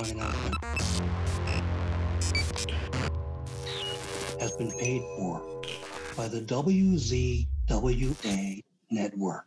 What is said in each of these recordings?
announcement has been paid for by the WZWA network.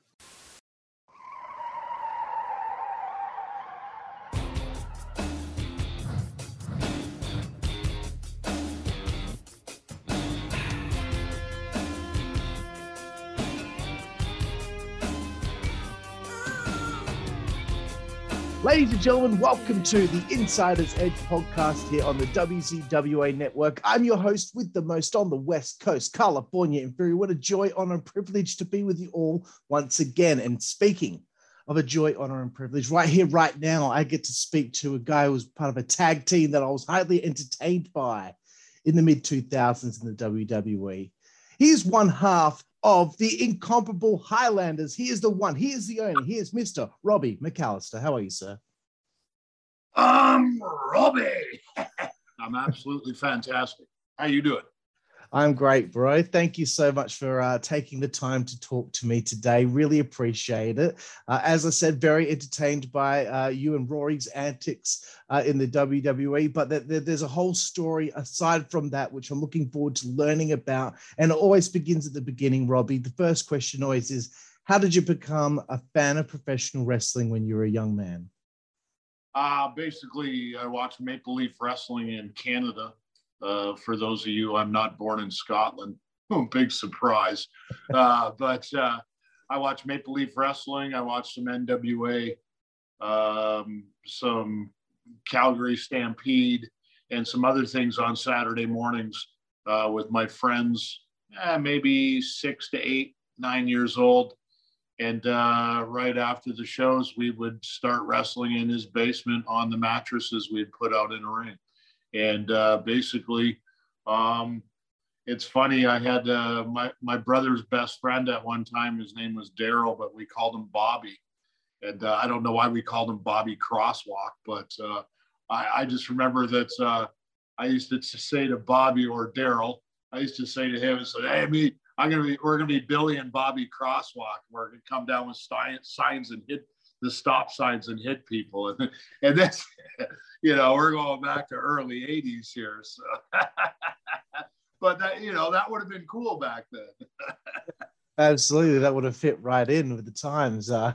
Ladies and gentlemen, welcome to the Insider's Edge podcast here on the WZWA network. I'm your host with the most on the West Coast, California Inferior. What a joy, honor, and privilege to be with you all once again. And speaking of a joy, honor, and privilege, right here, right now, I get to speak to a guy who was part of a tag team that I was highly entertained by in the mid 2000s in the WWE. He's one half of the incomparable Highlanders. He is the one. He is the owner. He is Mr. Robbie McAllister. How are you, sir? I'm Robbie. I'm absolutely fantastic. How you doing? I'm great, bro. Thank you so much for uh, taking the time to talk to me today. Really appreciate it. Uh, as I said, very entertained by uh, you and Rory's antics uh, in the WWE, but th- th- there's a whole story aside from that, which I'm looking forward to learning about. And it always begins at the beginning, Robbie. The first question always is How did you become a fan of professional wrestling when you were a young man? Uh, basically, I watched Maple Leaf Wrestling in Canada uh, for those of you, I'm not born in Scotland. Oh, big surprise. Uh, but uh, I watch Maple Leaf Wrestling. I watch some NWA, um, some Calgary Stampede, and some other things on Saturday mornings uh, with my friends, eh, maybe six to eight, nine years old. And uh, right after the shows, we would start wrestling in his basement on the mattresses we'd put out in a ring. And uh, basically, um, it's funny. I had uh, my my brother's best friend at one time. His name was Daryl, but we called him Bobby. And uh, I don't know why we called him Bobby Crosswalk, but uh, I, I, just remember that uh, I used to say to Bobby or Daryl, I used to say to him, and say, "Hey, me, I'm gonna be, we're gonna be Billy and Bobby Crosswalk. We're gonna come down with signs and hit the stop signs and hit people." And and that's you know, we're going back to early 80s here. So, but that, you know, that would have been cool back then. Absolutely, that would have fit right in with the times. Uh,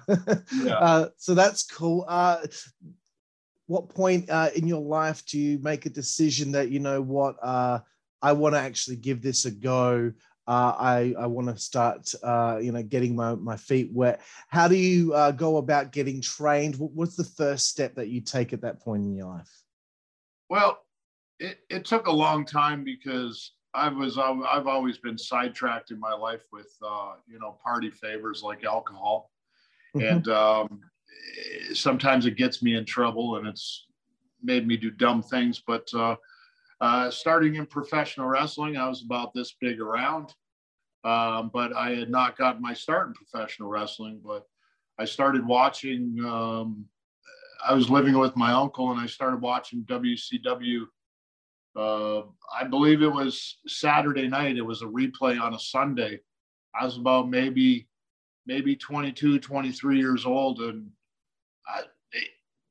yeah. Uh, so that's cool. Uh, what point uh, in your life do you make a decision that you know what uh, I want to actually give this a go? Uh, I, I want to start, uh, you know, getting my, my feet wet. How do you uh, go about getting trained? What's the first step that you take at that point in your life? Well, it, it took a long time because I was I've always been sidetracked in my life with uh, you know party favors like alcohol, mm-hmm. and um, sometimes it gets me in trouble and it's made me do dumb things. But uh, uh, starting in professional wrestling, I was about this big around, um, but I had not gotten my start in professional wrestling. But I started watching. Um, I was living with my uncle, and I started watching WCW. Uh, I believe it was Saturday night. It was a replay on a Sunday. I was about maybe maybe 22, 23 years old, and I,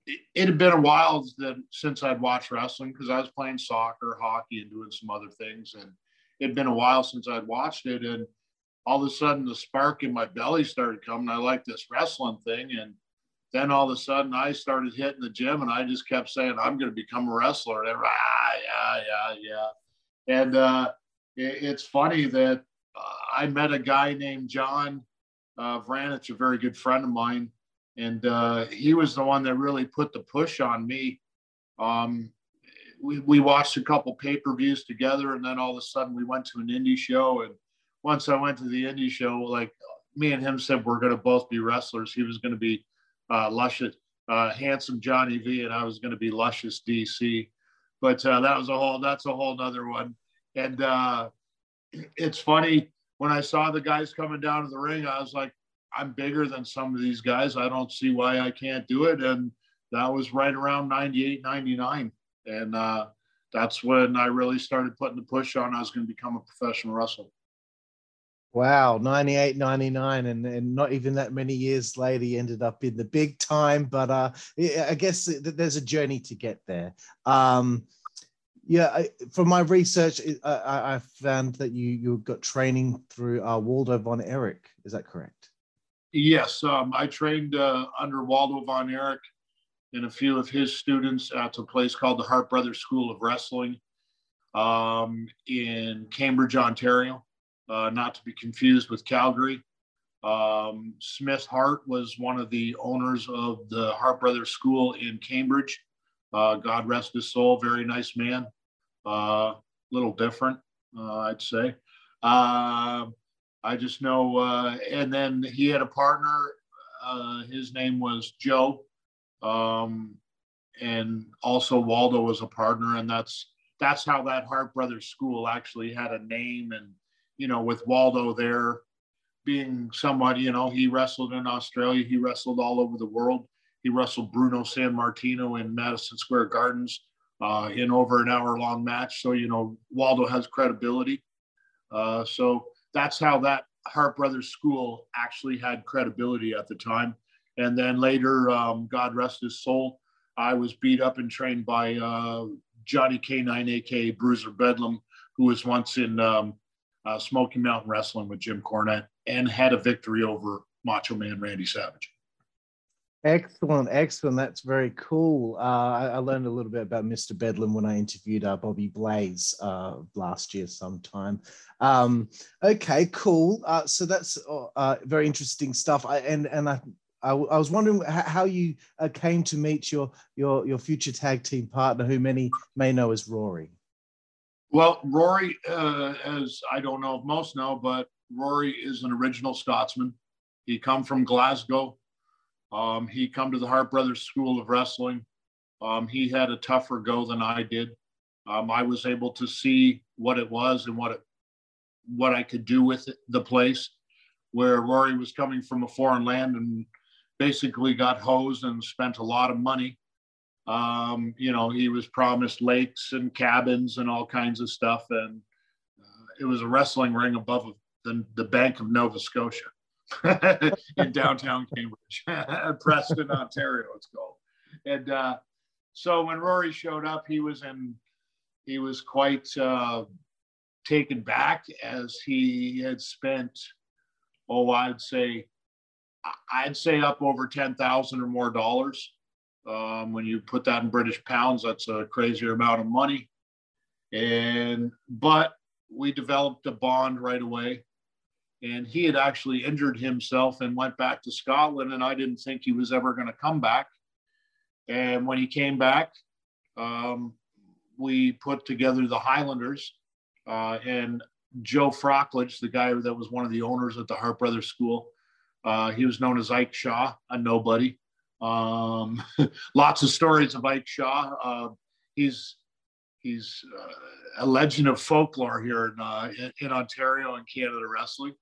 it, had been a while since I'd watched wrestling because I was playing soccer, hockey, and doing some other things. And it'd been a while since I'd watched it. And all of a sudden, the spark in my belly started coming. I like this wrestling thing. And then all of a sudden, I started hitting the gym and I just kept saying, I'm going to become a wrestler. And ah, yeah, yeah, yeah. And uh, it, it's funny that uh, I met a guy named John uh, Vranich, a very good friend of mine and uh, he was the one that really put the push on me. Um, we, we watched a couple pay per views together, and then all of a sudden we went to an indie show. And once I went to the indie show, like me and him said, we're going to both be wrestlers. He was going to be uh, luscious, uh, handsome Johnny V, and I was going to be luscious DC. But uh, that was a whole that's a whole nother one. And uh, it's funny when I saw the guys coming down to the ring, I was like, I'm bigger than some of these guys. I don't see why I can't do it. And that was right around 98, 99. And uh, that's when I really started putting the push on I was going to become a professional wrestler. Wow, 98, 99, and, and not even that many years later, he ended up in the big time. But uh, I guess there's a journey to get there. Um, yeah, I, from my research, I, I, found that you you got training through uh, Waldo von Erich. Is that correct? Yes, um, I trained uh, under Waldo von Erich and a few of his students at a place called the Hart Brothers School of Wrestling um, in Cambridge, Ontario, uh, not to be confused with Calgary. Um, Smith Hart was one of the owners of the Hart Brothers School in Cambridge. Uh, God rest his soul, very nice man a uh, little different, uh, I'd say. Uh, I just know, uh, and then he had a partner. Uh, his name was Joe, um, and also Waldo was a partner, and that's that's how that Hart Brothers School actually had a name. And you know, with Waldo there being somebody, you know, he wrestled in Australia, he wrestled all over the world. He wrestled Bruno Sammartino in Madison Square Gardens uh, in over an hour long match. So, you know, Waldo has credibility. Uh, so that's how that Hart Brothers school actually had credibility at the time. And then later, um, God rest his soul, I was beat up and trained by uh, Johnny K9, aka Bruiser Bedlam, who was once in um, uh, Smoky Mountain Wrestling with Jim Cornette and had a victory over Macho Man Randy Savage. Excellent, excellent. That's very cool. Uh, I, I, learned a little bit about Mr. Bedlam when I interviewed uh, Bobby Blaze uh, last year sometime. Um, okay, cool. Uh, so that's uh, uh, very interesting stuff. I, and and I, I, I was wondering how you came to meet your your your future tag team partner, who many may know as Rory. Well, Rory, as I don't know if most know, but Rory is an original Scotsman. He come from Glasgow um, he come to the Hart Brothers School of Wrestling. Um, he had a tougher go than I did. Um, I was able to see what it was and what it, what I could do with it, the place. Where Rory was coming from a foreign land and basically got hosed and spent a lot of money. Um, you know, he was promised lakes and cabins and all kinds of stuff, and uh, it was a wrestling ring above the, the Bank of Nova Scotia. in downtown Cambridge, Preston, Ontario, it's called. And uh, so when Rory showed up, he was in, he was quite uh, taken back as he had spent, oh, I'd say, I'd say up over ten thousand or more dollars. Um, when you put that in British pounds, that's a crazier amount of money. And but we developed a bond right away and he had actually injured himself and went back to Scotland. And I didn't think he was ever going to come back. And when he came back, um, we put together the Highlanders uh, and Joe Frockledge, the guy that was one of the owners at the Hart Brothers School. Uh, he was known as Ike Shaw, a nobody. Um, lots of stories of Ike Shaw. Uh, he's he's uh, a legend of folklore here in, uh, in, in Ontario and Canada wrestling.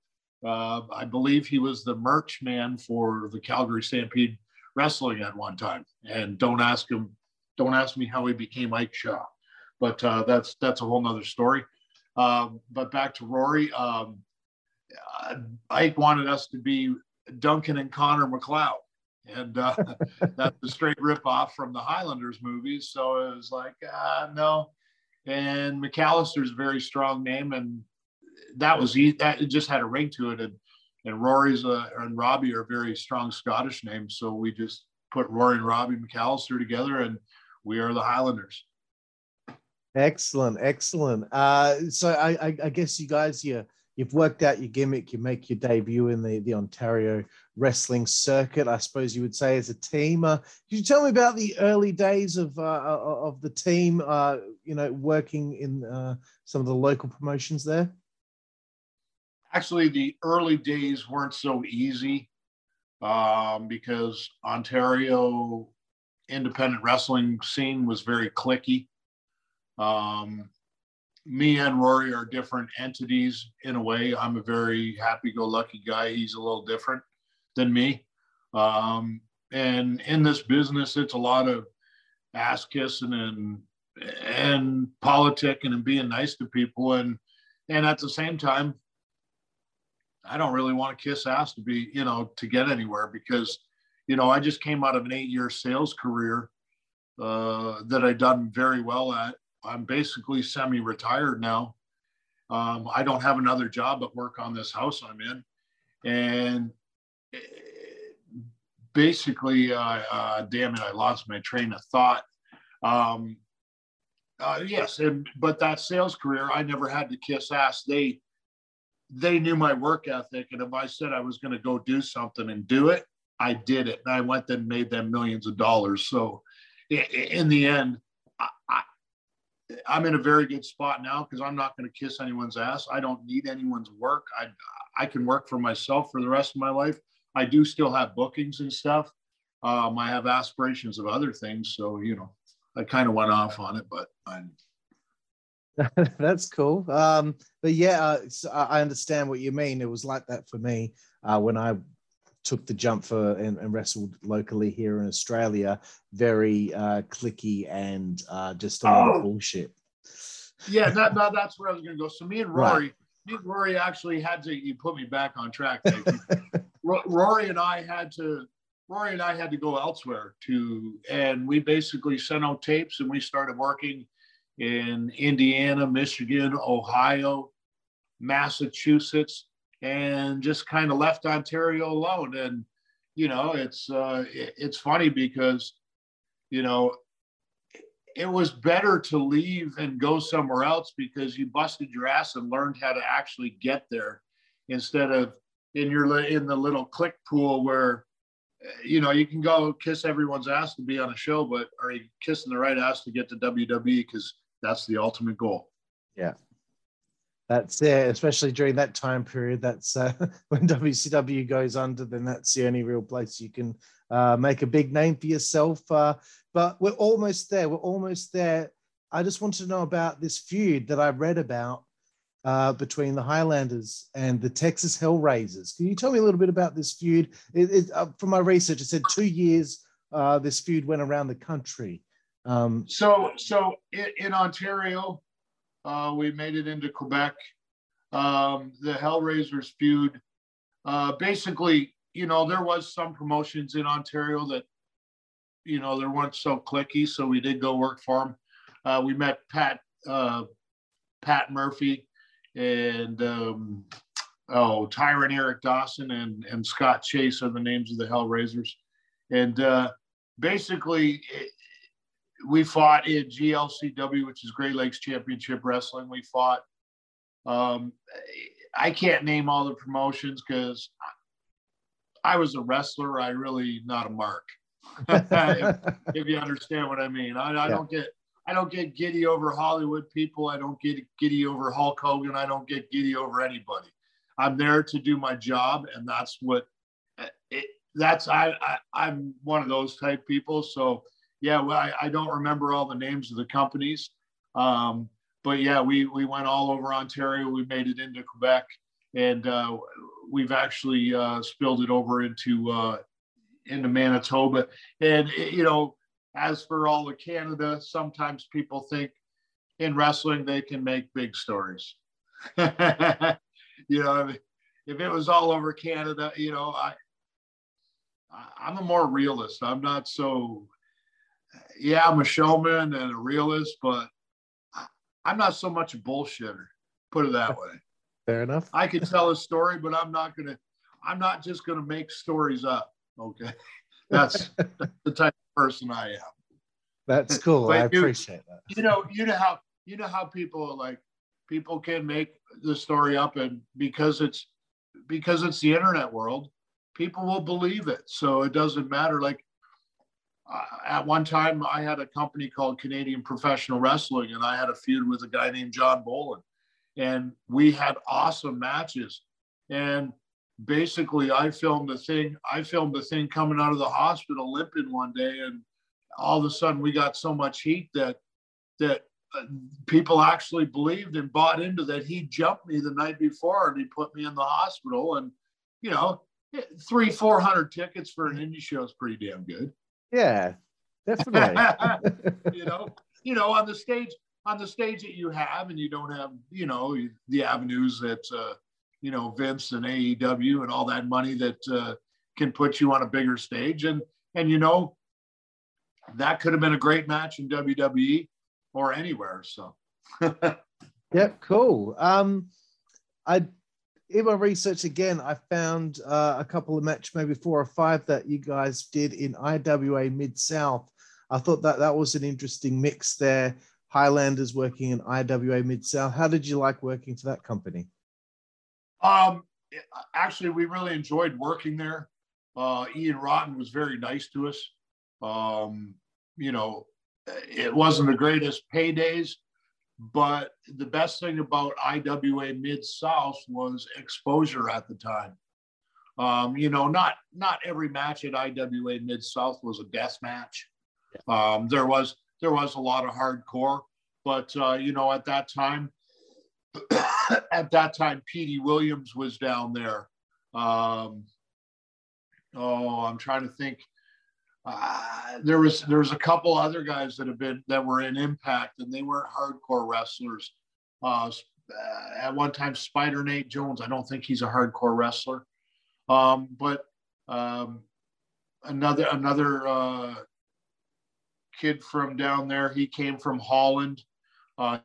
Uh, I believe he was the merch man for the Calgary Stampede Wrestling at one time. And don't ask him, don't ask me how he became Ike Shaw, but uh, that's that's a whole nother story. Um, but back to Rory, um, Ike wanted us to be Duncan and Connor MacLeod. And uh, that's a straight rip off from the Highlanders movies. So it was like, uh, no. And McAllister's a very strong name. And that was that it just had a ring to it and and Rory's uh, and Robbie are very strong Scottish names so we just put Rory and Robbie McAllister together and we are the Highlanders excellent excellent uh, so I, I, I guess you guys you you've worked out your gimmick you make your debut in the the Ontario wrestling circuit I suppose you would say as a team uh, could you tell me about the early days of uh, of the team uh, you know working in uh, some of the local promotions there actually the early days weren't so easy um, because Ontario independent wrestling scene was very clicky. Um, me and Rory are different entities in a way. I'm a very happy-go-lucky guy. He's a little different than me. Um, and in this business, it's a lot of ass kissing and and politicking and being nice to people. And and at the same time, I don't really want to kiss ass to be, you know, to get anywhere because, you know, I just came out of an eight year sales career uh, that I done very well at. I'm basically semi retired now. Um, I don't have another job but work on this house I'm in. And eh, basically, uh, uh, damn it, I lost my train of thought. Um, uh, yes, and but that sales career, I never had to kiss ass. They they knew my work ethic, and if I said I was going to go do something and do it, I did it, and I went and made them millions of dollars. So, in the end, I, I'm in a very good spot now because I'm not going to kiss anyone's ass. I don't need anyone's work. I I can work for myself for the rest of my life. I do still have bookings and stuff. Um, I have aspirations of other things, so you know, I kind of went off on it, but I'm. That's cool. Um, but yeah, uh, I understand what you mean. It was like that for me uh, when I took the jump for and, and, wrestled locally here in Australia. Very uh, clicky and uh, just a lot oh. of bullshit. Yeah, that, that, that's where I was going to go. So me and Rory, right. me and Rory actually had to. You put me back on track. Rory and I had to Rory and I had to go elsewhere to, and we basically sent out tapes and we started working in Indiana, Michigan, Ohio, Massachusetts, and just kind of left Ontario alone. And you know, it's uh, it's funny because you know it was better to leave and go somewhere else because you busted your ass and learned how to actually get there instead of in your in the little click pool where you know, you can go kiss everyone's ass to be on a show, but are you kissing the right ass to get to WWE? Because that's the ultimate goal. Yeah. That's it, especially during that time period. That's uh, when WCW goes under, then that's the only real place you can uh, make a big name for yourself. Uh, but we're almost there. We're almost there. I just want to know about this feud that I read about uh, between the Highlanders and the Texas Hellraisers. Can you tell me a little bit about this feud? It, it, uh, from my research, it said two years uh, this feud went around the country. Um, so, so in, in Ontario, uh, we made it into Quebec. Um, the Hellraisers feud, uh, basically, you know, there was some promotions in Ontario that, you know, there weren't so clicky, so we did go work for them. Uh, we met Pat Pat Murphy, and um, oh, Tyron Eric Dawson and, and Scott Chase are the names of the Hellraisers. And uh, basically, we fought in GLCW, which is Great Lakes Championship Wrestling. We fought. Um, I can't name all the promotions because I was a wrestler. I really not a mark. if, if, you understand what I mean, I, I yeah. don't get I don't get giddy over Hollywood people. I don't get giddy over Hulk Hogan. I don't get giddy over anybody. I'm there to do my job, and that's what it, that's. I, I am one of those type people. So yeah, well, I, I don't remember all the names of the companies, um, but yeah, we we went all over Ontario. We made it into Quebec, and uh, we've actually uh, spilled it over into uh, into Manitoba. And you know, as for all of Canada, sometimes people think in wrestling they can make big stories. you know, if it was all over Canada, you know, I I'm a more realist. I'm not so yeah, I'm a showman and a realist, but I'm not so much a bullshitter. Put it that way. Fair enough. I could tell a story, but I'm not gonna. I'm not just gonna make stories up. Okay, that's, that's the type of person I am. That's cool. I you, appreciate that. You know, you know how you know how people like people can make the story up and because it's because it's the internet world, people will believe it. So it doesn't matter. Like at one time, I had a company called Canadian Professional Wrestling, and I had a feud with a guy named John Boland. and we had awesome matches. And basically I filmed the thing. I filmed the thing coming out of the hospital limping one day, and all of a sudden we got so much heat that that uh, people actually believed and bought into that he jumped me the night before and he put me in the hospital. And you know, three four hundred tickets for an indie show is pretty damn good. Yeah, definitely. you know, you know, on the stage on the stage that you have, and you don't have, you know, the avenues that. Uh, you know, Vince and AEW and all that money that uh, can put you on a bigger stage. And, and, you know, that could have been a great match in WWE or anywhere. So, yeah, cool. Um, I, in my research again, I found uh, a couple of match, maybe four or five that you guys did in IWA Mid South. I thought that that was an interesting mix there. Highlanders working in IWA Mid South. How did you like working for that company? Um, actually, we really enjoyed working there. Uh, Ian Rotten was very nice to us. Um, you know, it wasn't the greatest paydays, but the best thing about IWA Mid South was exposure at the time. Um, you know, not not every match at IWA Mid South was a death match. Um, there was there was a lot of hardcore, but uh, you know, at that time, at that time, Petey Williams was down there. Um, oh, I'm trying to think. Uh, there was there was a couple other guys that have been that were in Impact, and they weren't hardcore wrestlers. Uh, at one time, Spider Nate Jones. I don't think he's a hardcore wrestler, um, but um, another another uh, kid from down there. He came from Holland, uh,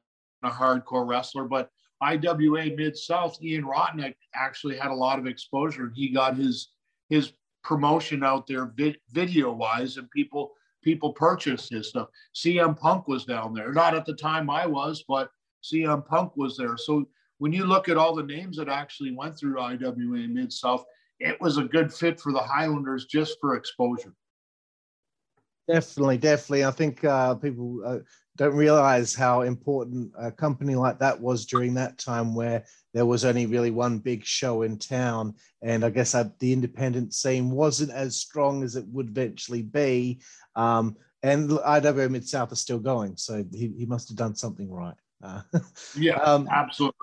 a hardcore wrestler. But IWA Mid South, Ian Rotten actually had a lot of exposure. And he got his his promotion out there vi- video wise, and people people purchased his stuff. CM Punk was down there, not at the time I was, but CM Punk was there. So when you look at all the names that actually went through IWA Mid South, it was a good fit for the Highlanders just for exposure. Definitely, definitely. I think uh, people uh, don't realize how important a company like that was during that time where there was only really one big show in town. And I guess uh, the independent scene wasn't as strong as it would eventually be. Um, and IW Mid South is still going. So he, he must have done something right. Uh, yeah, um, absolutely.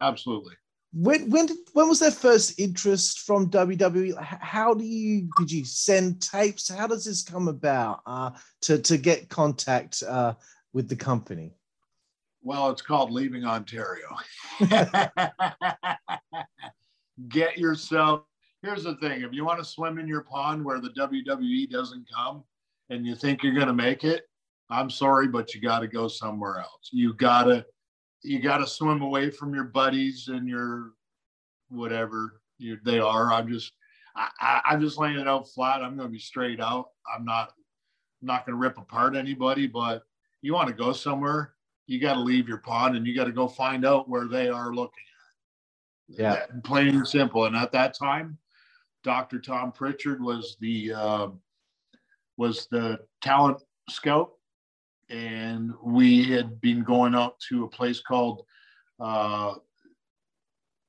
Absolutely when when did, when was their first interest from WWE? How do you did you send tapes? How does this come about uh, to to get contact uh, with the company? Well, it's called leaving Ontario. get yourself. Here's the thing: if you want to swim in your pond where the WWE doesn't come, and you think you're going to make it, I'm sorry, but you got to go somewhere else. You got to you got to swim away from your buddies and your whatever you, they are. I'm just, I, I, am just laying it out flat. I'm going to be straight out. I'm not, I'm not going to rip apart anybody, but you want to go somewhere, you got to leave your pond and you got to go find out where they are looking at. Yeah. That, plain and simple. And at that time, Dr. Tom Pritchard was the, uh, was the talent scout and we had been going out to a place called uh,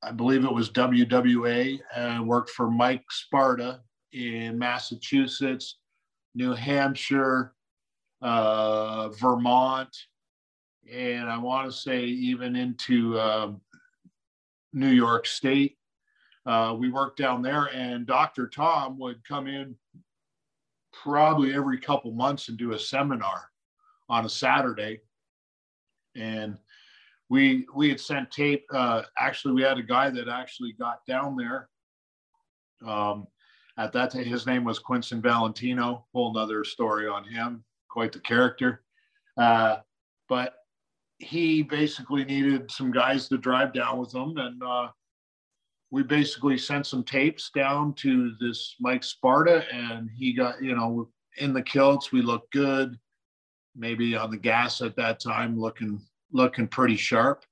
I believe it was WWA and worked for Mike Sparta in Massachusetts, New Hampshire, uh, Vermont, and I want to say even into uh, New York State. Uh, we worked down there, and Dr. Tom would come in probably every couple months and do a seminar on a Saturday. And we we had sent tape. Uh, actually, we had a guy that actually got down there. Um, at that time, his name was Quincy Valentino. Whole nother story on him. Quite the character. Uh, but he basically needed some guys to drive down with him, and uh, we basically sent some tapes down to this Mike Sparta, and he got you know in the kilts. We looked good maybe on the gas at that time, looking looking pretty sharp.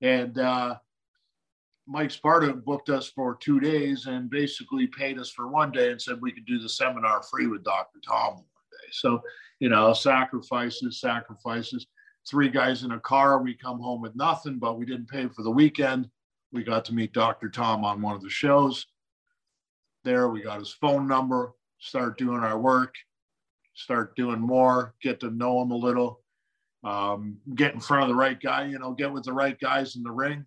And uh, Mike Sparta booked us for two days and basically paid us for one day and said we could do the seminar free with Dr. Tom. So, you know, sacrifices, sacrifices. Three guys in a car. We come home with nothing, but we didn't pay for the weekend. We got to meet Dr. Tom on one of the shows. There, we got his phone number, start doing our work start doing more, get to know him a little, um, get in front of the right guy, you know, get with the right guys in the ring.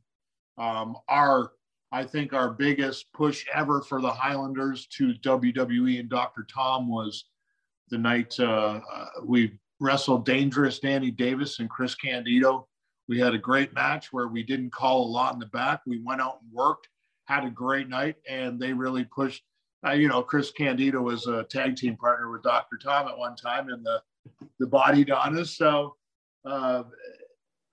Um, our, I think our biggest push ever for the Highlanders to WWE and Dr. Tom was the night uh, uh, we wrestled Dangerous Danny Davis and Chris Candido. We had a great match where we didn't call a lot in the back. We went out and worked. had a great night, and they really pushed. Uh, you know, Chris Candido was a tag team partner with Dr. Tom at one time in the the Body Donnas. So uh,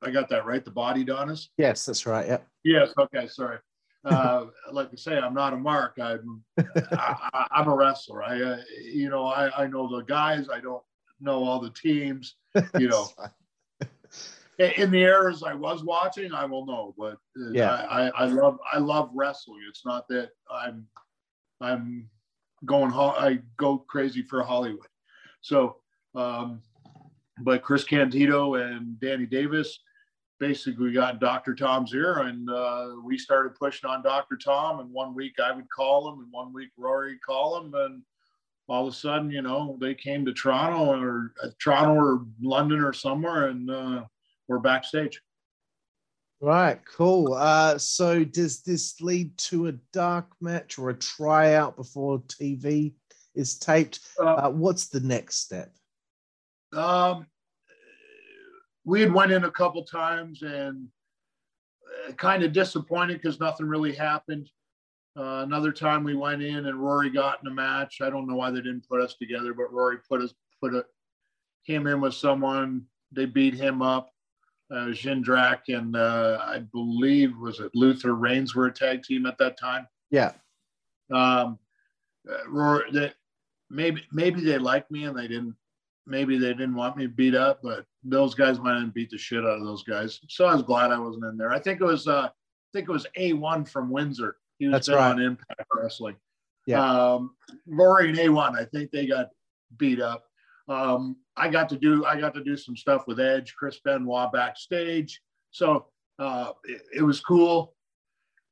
I got that right. The Body Donnas. Yes, that's right. Yep. Yes. Okay. Sorry. Uh, like I say, I'm not a mark. I'm I, am a wrestler. I uh, you know I, I know the guys. I don't know all the teams. You know. in the eras I was watching, I will know, but uh, yeah, I, I, I, love I love wrestling. It's not that I'm I'm going I go crazy for Hollywood. So, um, but Chris Candido and Danny Davis basically we got Dr. Tom's ear, and uh, we started pushing on Dr. Tom. And one week I would call him, and one week Rory would call him, and all of a sudden, you know, they came to Toronto or uh, Toronto or London or somewhere, and uh, we're backstage. Right, cool. Uh, so does this lead to a dark match or a tryout before TV is taped? Uh, uh, what's the next step? Um, we had went in a couple times and uh, kind of disappointed because nothing really happened. Uh, another time we went in and Rory got in a match. I don't know why they didn't put us together, but Rory put us put a, came in with someone. They beat him up. Uh, Jindrak and uh, I believe was it Luther Reigns were a tag team at that time. Yeah. Um, uh, Rory, they, maybe maybe they liked me and they didn't. Maybe they didn't want me beat up, but those guys went and beat the shit out of those guys. So I was glad I wasn't in there. I think it was uh, I think it was A1 from Windsor. He was right. on Impact Wrestling. Yeah. Um, Rory and A1, I think they got beat up. Um, I got to do I got to do some stuff with Edge, Chris Benoit backstage. So uh, it, it was cool.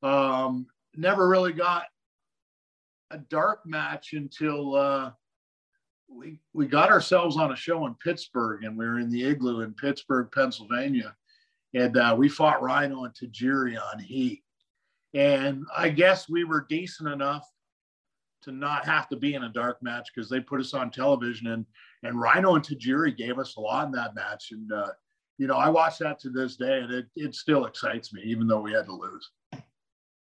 Um, never really got a dark match until uh, we we got ourselves on a show in Pittsburgh, and we were in the igloo in Pittsburgh, Pennsylvania, and uh, we fought Rhino and Tajiri on Heat. And I guess we were decent enough to not have to be in a dark match because they put us on television and and Rhino and Tajiri gave us a lot in that match. And uh, you know, I watch that to this day and it it still excites me, even though we had to lose.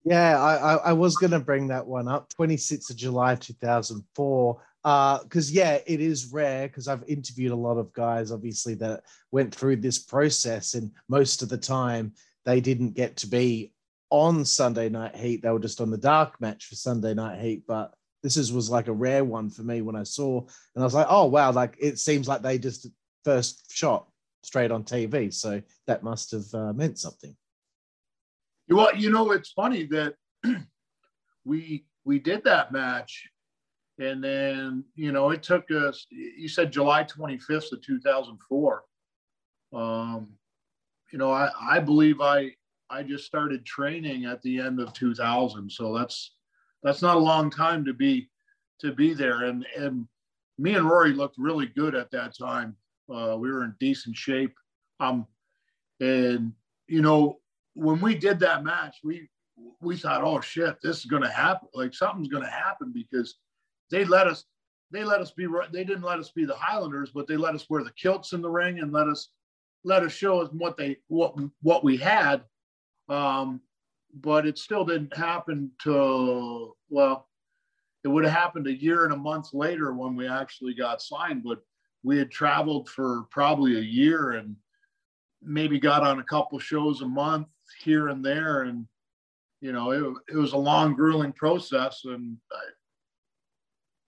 Yeah, I, I, was gonna bring that one up. 26th of July 2004 because uh, yeah it is rare because i've interviewed a lot of guys obviously that went through this process and most of the time they didn't get to be on sunday night heat. They were just on the dark match for sunday night heat but this is was like a rare one for me when i saw and i was like oh wow like it seems like they just first shot straight on tv so that must have uh, meant something. Well you know it's funny that we we did that match and then, you know, it took us, you said July 25th of 2004. Um, you know, I, I believe I, I just started training at the end of 2000. So that's, that's not a long time to be, to be there. And, and me and Rory looked really good at that time. Uh, we were in decent shape. Um, and, you know, when we did that match, we, we thought, oh shit, this is going to happen. Like something's going to happen because they let us they let us be they didn't let us be the Highlanders, but they let us wear the kilts in the ring and let us let us show us what they what what we had. Um, but it still didn't happen till well, it would have happened a year and a month later when we actually got signed. But we had traveled for probably a year and maybe got on a couple shows a month here and there and you know it, it was a long grueling process and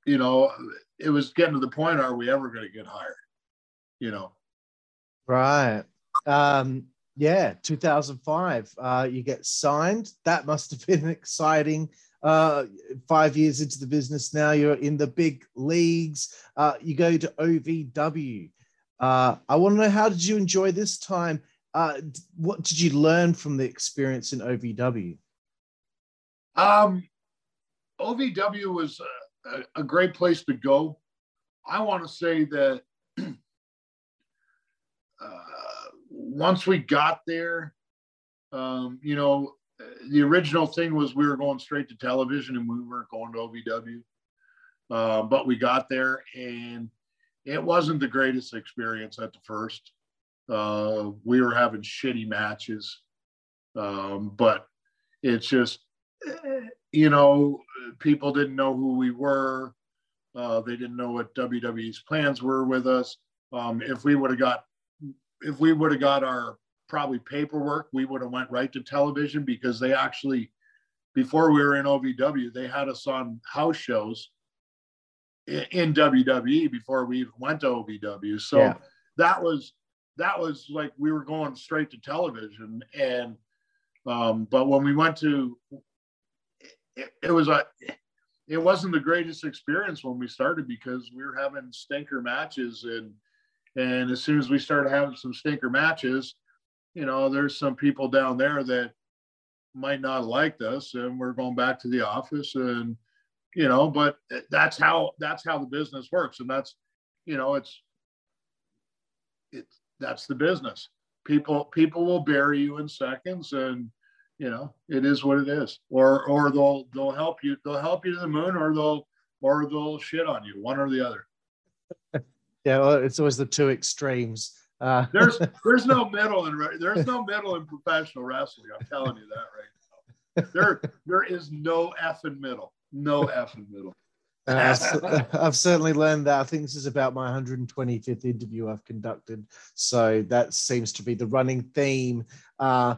you know, it was getting to the point, are we ever going to get hired? You know? Right. Um, yeah, 2005, uh, you get signed. That must have been exciting. Uh, five years into the business now, you're in the big leagues. Uh, you go to OVW. Uh, I want to know how did you enjoy this time? Uh, what did you learn from the experience in OVW? Um, OVW was uh, a, great place to go. I want to say that uh, once we got there, um, you know, the original thing was we were going straight to television and we weren't going to OVW. Uh, but we got there and it wasn't the greatest experience at the first. Uh, we were having shitty matches, um, but it's just you know, people didn't know who we were. Uh, they didn't know what WWE's plans were with us. Um, if we would have got, if we would have got our probably paperwork, we would have went right to television because they actually, before we were in OVW, they had us on house shows in, in WWE before we even went to OVW. So Yeah. that was that was like we were going straight to television and um, but when we went to it, it was a it wasn't the greatest experience when we started because we were having stinker matches and and as soon as we started having some stinker matches you know there's some people down there that might not liked us and we're going back to the office and you know but that's how that's how the business works. And that's you know it's it's that's the business. People people will bury you in seconds and you know it is what it is or or they'll they'll help you they'll help you to the moon or they'll or they'll shit on you one or the other Yeah, well, it's always the two extremes. Uh, there's there's no middle in there's no middle in professional wrestling i'm telling you that right now there there is no f in middle no f in middle Uh, I've, I've certainly learned that. I think this is about my 125th interview I've conducted. So that seems to be the running theme. Uh,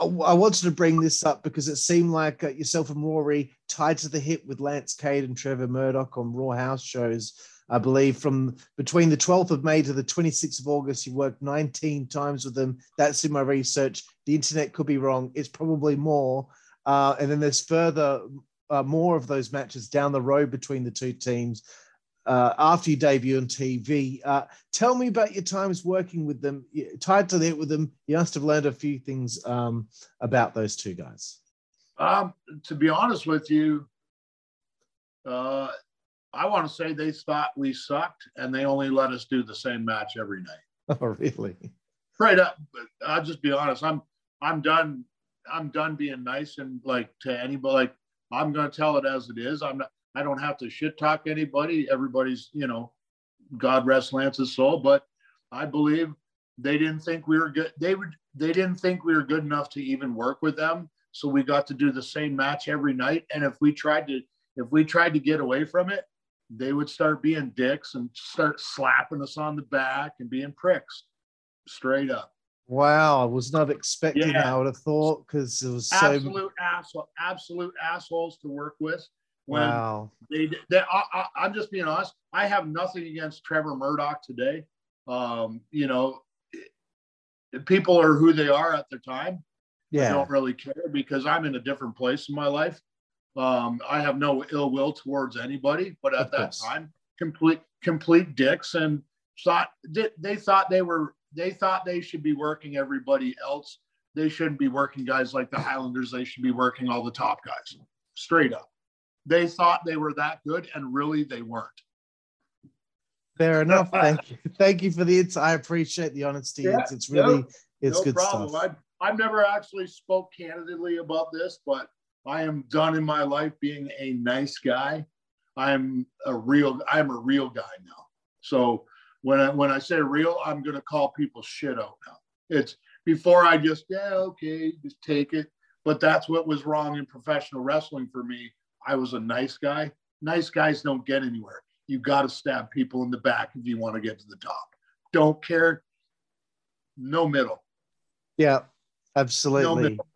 I wanted to bring this up because it seemed like uh, yourself and Rory tied to the hip with Lance Cade and Trevor Murdoch on Raw House shows. I believe from between the 12th of May to the 26th of August, you worked 19 times with them. That's in my research. The internet could be wrong. It's probably more. Uh, and then there's further uh, more of those matches down the road between the two teams uh, after you debut on TV. Uh, tell me about your times working with them, tied to that with them. You must have learned a few things um, about those two guys. Um, to be honest with you, uh, I want to say they thought we sucked and they only let us do the same match every night. Oh, really? Right up, I'll just be honest. I'm I'm done. I'm done being nice and like to anybody. Like I'm gonna tell it as it is. I'm not. I don't have to shit talk anybody. Everybody's you know, God rest Lance's soul. But I believe they didn't think we were good. They would. They didn't think we were good enough to even work with them. So we got to do the same match every night. And if we tried to, if we tried to get away from it, they would start being dicks and start slapping us on the back and being pricks, straight up. Wow, I was not expecting Yeah. that. I would have thought because it was so. absolute asshole, absolute assholes to work with. When Wow. they, they I, I, I'm just being honest. I have nothing against Trevor Murdoch today. Um, you know, people are who they are at their time. I Yeah. don't really care because I'm in a different place in my life. Um, I have no ill will towards anybody, but at that time, complete complete dicks and thought they, they thought they were they thought they should be working everybody else. They shouldn't be working guys like the Highlanders. They should be working all the top guys. Straight up. They thought they were that good, and really they weren't. Fair enough. Thank you. Thank you for the insight. I appreciate the honesty. Yeah, it's, it's really, no, it's no good problem. stuff. I've, I've never actually spoke candidly about this, but I am done in my life being a nice guy. I'm a real, I'm a real guy now. So when I, when I say real, I'm going to call people shit out now. It's before I just, yeah, okay, just take it. But that's what was wrong in professional wrestling for me. I was a nice guy. Nice guys don't get anywhere. You got to stab people in the back if you want to get to the top. Don't care. No middle. Yeah, absolutely. middle.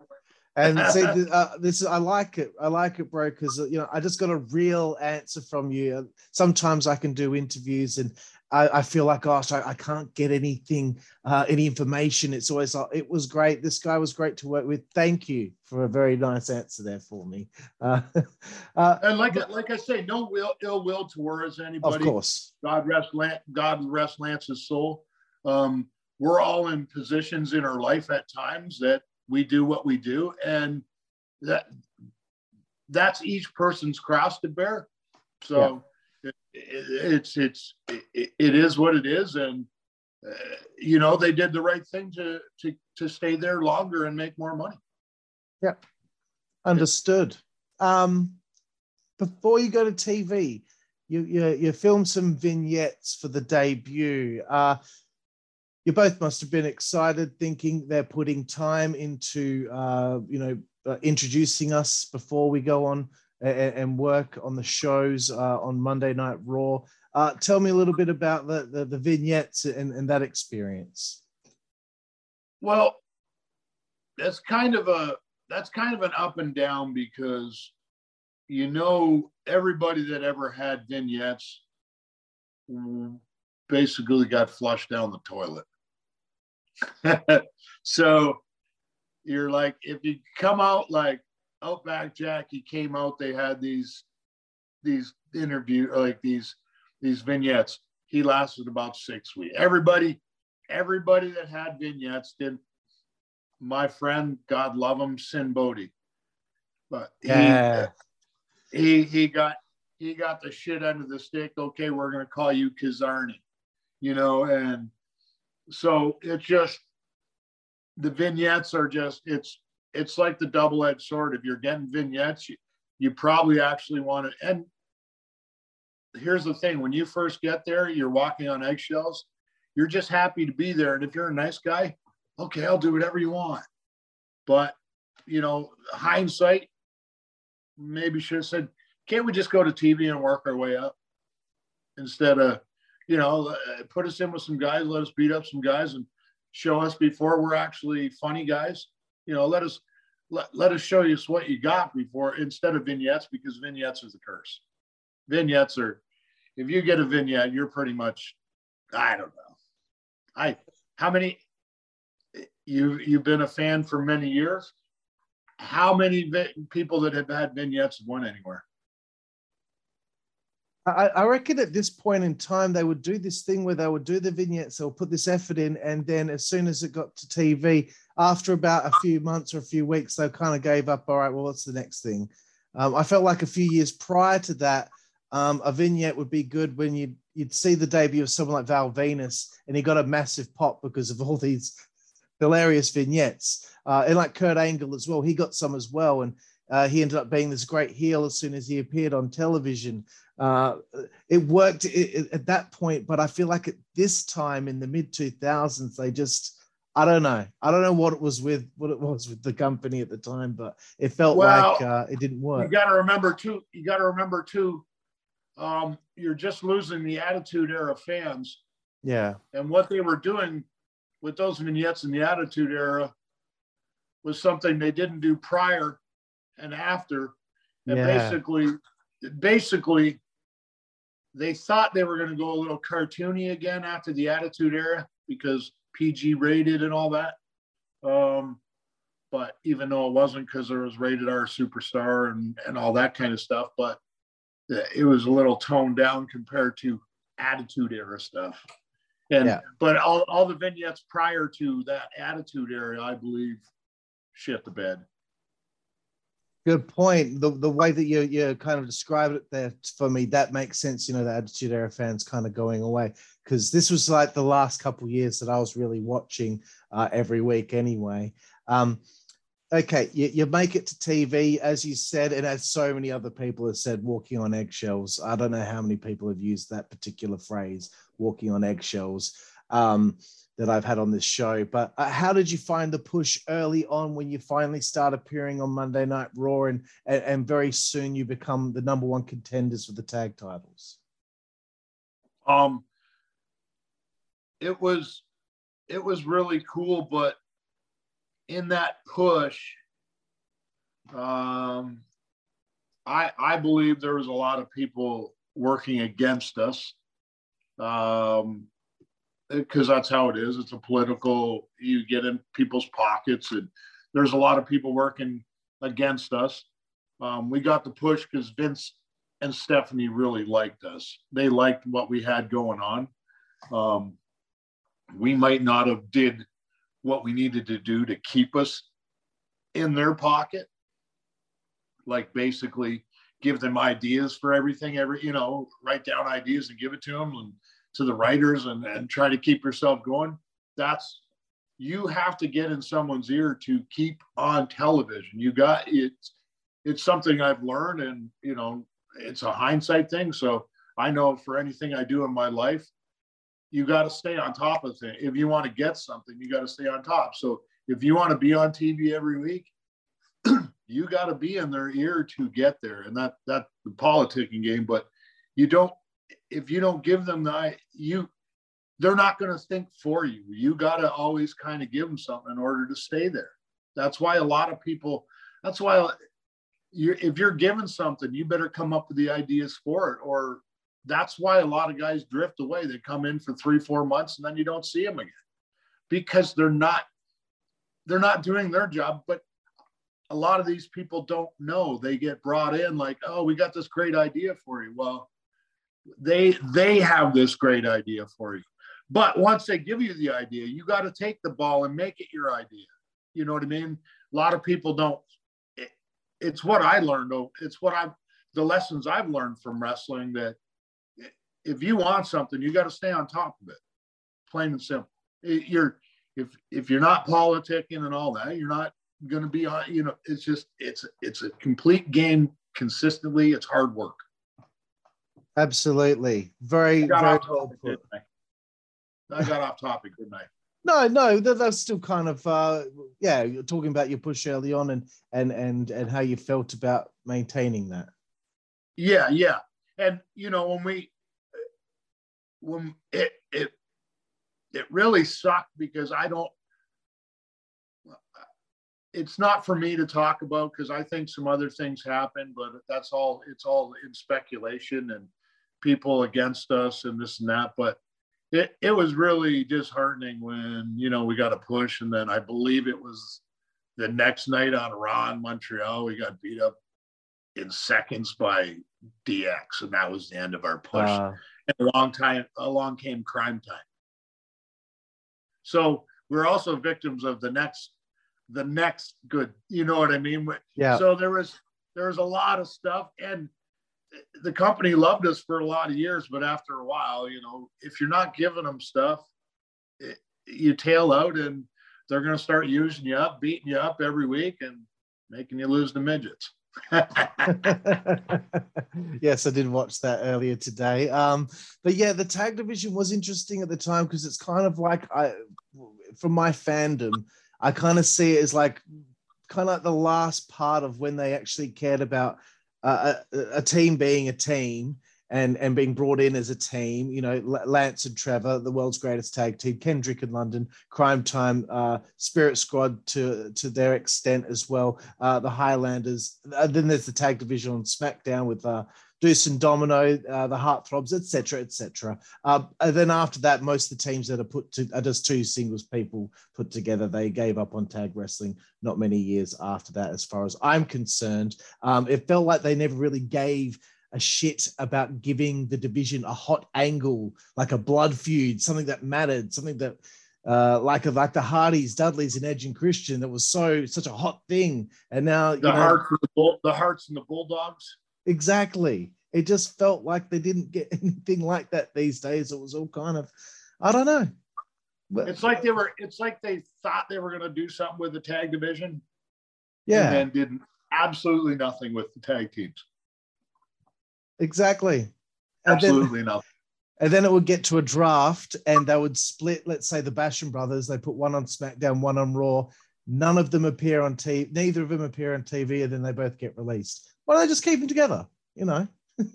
and see, uh, this is I like it. I like it, bro, because you know I just got a real answer from you. Sometimes I can do interviews and I, I feel like, gosh, I, I can't get anything, uh, any information. It's always like, it was great. This guy was great to work with. Thank you for a very nice answer there for me. Uh, uh, And like like I say, no will, ill will towards anybody. of course, God rest Lance, God rest Lance's soul. Um, we're all in positions in our life at times that we do what we do, and that that's each person's cross to bear. So it, it's it's it, it is what it is, and uh, you know they did the right thing to to to stay there longer and make more money. Yeah, understood. Um, before you go to TV, you you, you filmed some vignettes for the debut. Uh, you both must have been excited, thinking they're putting time into uh, you know uh, introducing us before we go on and, and work on the shows uh, on Monday Night Raw. Uh, tell me a little bit about the, the, the vignettes and, and that experience. Well, that's kind of a that's kind of an up and down because you know everybody that ever had vignettes basically got flushed down the toilet. so you're like, if you come out like Outback Jackie came out, they had these these interview like these these vignettes. He lasted about six weeks. Everybody, everybody that had vignettes did. My friend, God love him, Sinn Bodhi, but yeah. he he he got he got the shit under the stick. Okay, we're gonna call you Kizarny, you know, and so it's just the vignettes are just it's it's like the double-edged sword. If you're getting vignettes, you, you probably actually want to. And here's the thing: when you first get there, you're walking on eggshells. You're just happy to be there, and if you're a nice guy, okay, I'll do whatever you want. But you know, hindsight, maybe should have said, can't we just go to TV and work our way up instead of, you know, uh, put us in with some guys, let us beat up some guys, and show us before we're actually funny guys. You know, let us let, let us show you what you got before instead of vignettes because vignettes is the curse. Vignettes are if you get a vignette, you're pretty much I don't know. I how many you you've been a fan for many years. How many vi- people that have had vignettes have won anywhere? I, I, reckon at this point in time, they would do this thing where they would do the vignettes, they'll put this effort in, and then as soon as it got to TV, after about a few months or a few weeks, they kind of gave up. All right, well, what's the next thing? Um, I felt like a few years prior to that, um, a vignette would be good when you'd, you'd see the debut of someone like Val Venis, and he got a massive pop because of all these hilarious vignettes. Uh, and like Kurt Angle as well, he got some as well. And uh, he ended up being this great heel as soon as he appeared on television. Uh, it worked at that point, but I feel like at this time in the mid 2000s, they just, I don't know. I don't know what it was with what it was with the company at the time, but it felt well, like uh, it didn't work. You got to remember too. You got to remember too. Um, you're just losing the Attitude Era fans. Yeah. And what they were doing with those vignettes in the Attitude Era was something they didn't do prior and after. And yeah. basically, basically, they thought they were going to go a little cartoony again after the Attitude Era because PG rated and all that. Um, but even though it wasn't because there was rated R superstar and, and all that kind of stuff, but it was a little toned down compared to Attitude Era stuff. And yeah. but all, all the vignettes prior to that Attitude Era, I believe, shit the bed. Good point. The the way that you you kind of described it there for me, that makes sense. You know, the Attitude Era fans kind of going away because this was like the last couple years that I was really watching uh, every week anyway. Um, okay, you, you make it to TV, as you said, and as so many other people have said, walking on eggshells. I don't know how many people have used that particular phrase, walking on eggshells. Um, that I've had on this show. But uh, how did you find the push early on when you finally start appearing on Monday Night Raw and, and, and very soon you become the number one contenders for the tag titles? Um, it was it was really cool, but in that push, um, I I believe there was a lot of people working against us. Um, because that's how it is. It's a political, you get in people's pockets, and there's a lot of people working against us. Um, we got the push because Vince and Stephanie really liked us. They liked what we had going on. Um, we might not have did what we needed to do to keep us in their pocket, like basically give them ideas for everything. Every you know, write down ideas and give it to them, and to the writers and, and try to keep yourself going. That's you have to get in someone's ear to keep on television. You got it's it's something I've learned and you know it's a hindsight thing. So I know for anything I do in my life, you got to stay on top of things. If you want to get something, you got to stay on top. So if you want to be on TV every week, You got to be in their ear to get there, and that that the politicking game. But you don't if you don't give them the you they're not going to think for you. You got to always kind of give them something in order to stay there. That's why a lot of people. That's why you're, if you're given something, you better come up with the ideas for it. Or that's why a lot of guys drift away. They come in for three, four months, and then you don't see them again because they're not they're not doing their job. But a lot of these people don't know. They get brought in like, oh, we got this great idea for you. Well, they they have this great idea for you. But once they give you the idea, you got to take the ball and make it your idea. You know what I mean? A lot of people don't. It, it's what I learned. It's what I've the lessons I've learned from wrestling that if you want something, you got to stay on top of it. Plain and simple. You're if if you're not politicking and all that, you're not going to be on. You know, it's just it's it's a complete game consistently. It's hard work. Absolutely, very very put. I got off topic, didn't I? No, no, that, that's still kind of uh, yeah. You're talking about your push early on and and and and how you felt about maintaining that. Yeah, yeah, and you know when we when it it it really sucked because I don't. It's not for me to talk about because I think some other things happened, but that's all. It's all in speculation and people against us and this and that. But it, it was really disheartening when you know we got a push, and then I believe it was the next night on Raw in Montreal, we got beat up in seconds by DX, and that was the end of our push. Uh, and a long time, along came Crime Time. So we're also victims of the next, the next good. You know what I mean? Yeah. So there was there was a lot of stuff, and the company loved us for a lot of years, but after a while, you know, if you're not giving them stuff, it, you tail out, and they're going to start using you up, beating you up every week, and making you lose the midgets. yes, I did watch that earlier today. Um, but yeah, the tag division was interesting at the time because it's kind of like I, from my fandom, I kind of see it as like kind of like the last part of when they actually cared about a, a team being a team and and being brought in as a team. You know, Lance and Trevor, the world's greatest tag team, Kendrick and London, Crime Time, uh, Spirit Squad to to their extent as well. Uh, the Highlanders. Uh, then there's the tag division on SmackDown with uh, Deuce and Domino, uh, the Heartthrobs, etc., etc. Uh, and then after that, most of the teams that are put to are just two singles people put together. They gave up on tag wrestling not many years after that, as far as I'm concerned. Um, it felt like they never really gave a shit about giving the division a hot angle, like a blood feud, something that mattered, something that uh, like like the Hardys, Dudleys, and Edge and Christian that was so such a hot thing. And now the hearts, the, bull, the hearts and the bulldogs. Exactly. It just felt like they didn't get anything like that these days. It was all kind of, I don't know. But, it's like they were. It's like they thought they were going to do something with the tag division. Yeah. And then did absolutely nothing with the tag teams. Exactly. Absolutely and then, And then it would get to a draft and they would split, let's say the Basham brothers, they put one on SmackDown, one on Raw. None of them appear on TV, neither of them appear on TV, and then they both get released. Why don't they just keep them together? You know?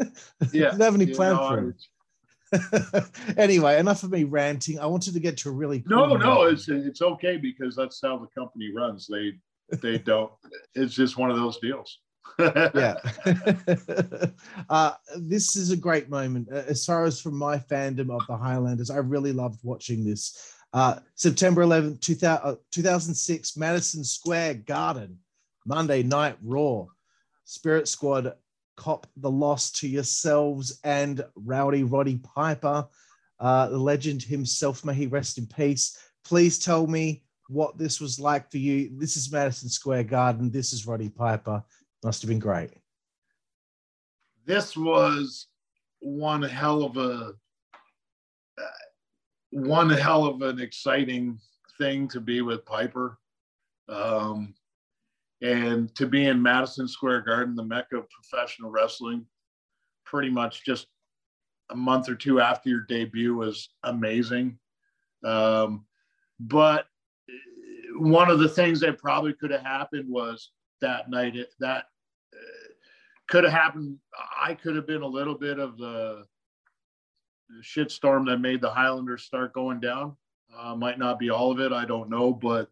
Yeah. don't have any plan for it. anyway, enough of me ranting. I wanted to get to a really cool no, no, it's it's okay because that's how the company runs. They they don't. It's just one of those deals yeah. uh, this is a great moment. Uh, as far as from my fandom of the Highlanders, I really loved watching this. Uh, September 11th, 2000, uh, 2006, Madison Square Garden, Monday Night Raw. Spirit Squad cop the loss to yourselves and Rowdy Roddy Piper, uh, the legend himself. May he rest in peace. Please tell me what this was like for you. This is Madison Square Garden. This is Roddy Piper. Must have been great. This was one hell of a one hell of an exciting thing to be with Piper. Um, and to be in Madison Square Garden, the mecca of professional wrestling, pretty much just a month or two after your debut was amazing. Um, but one of the things that probably could have happened was that night. It, that uh, could have happened. I could have been a little bit of the, shitstorm that made the Highlanders start going down. Uh, might not be all of it. I don't know, but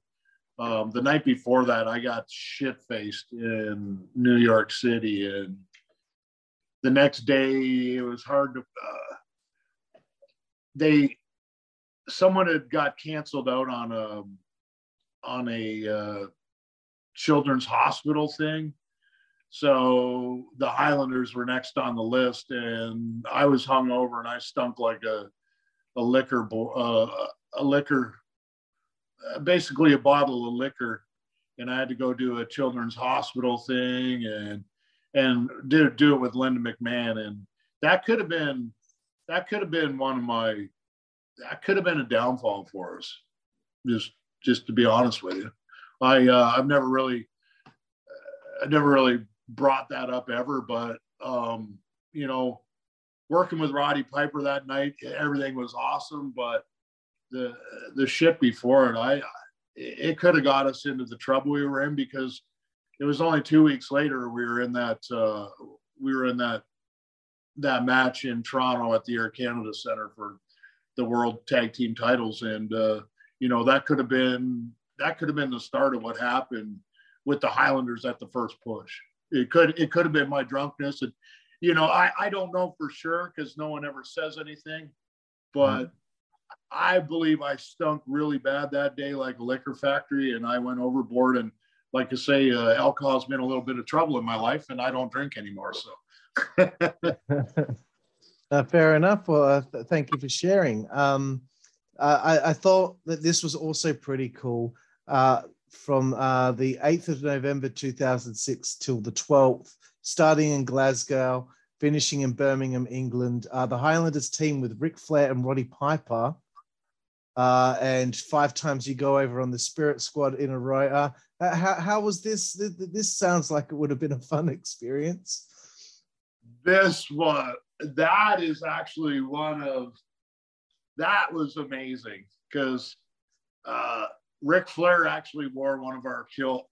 um, the night before that, I got shit faced in New York City, and the next day it was hard to. Uh, they, someone had got canceled out on a, on a uh, children's hospital thing, so the Highlanders were next on the list, and I was hungover and I stunk like a, a liquor, bo- uh, a liquor basically a bottle of liquor and I had to go do a children's hospital thing and and do do it with Linda McMahon. And that could have been that could have been one of my that could have been a downfall for us just just to be honest with you. I uh, I've never really uh, I never really brought that up ever but um you know working with Roddy Piper that night everything was awesome but the the shit before it, I it could have got us into the trouble we were in because it was only two weeks later we were in that uh, we were in that that match in Toronto at the Air Canada Center for the World Tag Team Titles, and uh, you know that could have been that could have been the start of what happened with the Highlanders at the first push. It could it could have been my drunkenness, and you know I I don't know for sure because no one ever says anything, but. Mm-hmm I believe I stunk really bad that day, like a liquor factory, and I went overboard. And like I say, uh, alcohol's been a little bit of trouble in my life, and I don't drink anymore. So, uh, fair enough. Well, uh, th- thank you for sharing. Um, I, I, thought that this was also pretty cool. Uh, from uh, the 8th of November 2006 till the 12th, starting in Glasgow, finishing in Birmingham, England. Uh, the Highlanders team with Ric Flair and Roddy Piper uh, and five times you go over on the Spirit Squad in a row. Uh, how, how was this? This sounds like it would have been a fun experience. This one, that is actually one of, that was amazing because uh, Ric Flair actually wore one of our kilt,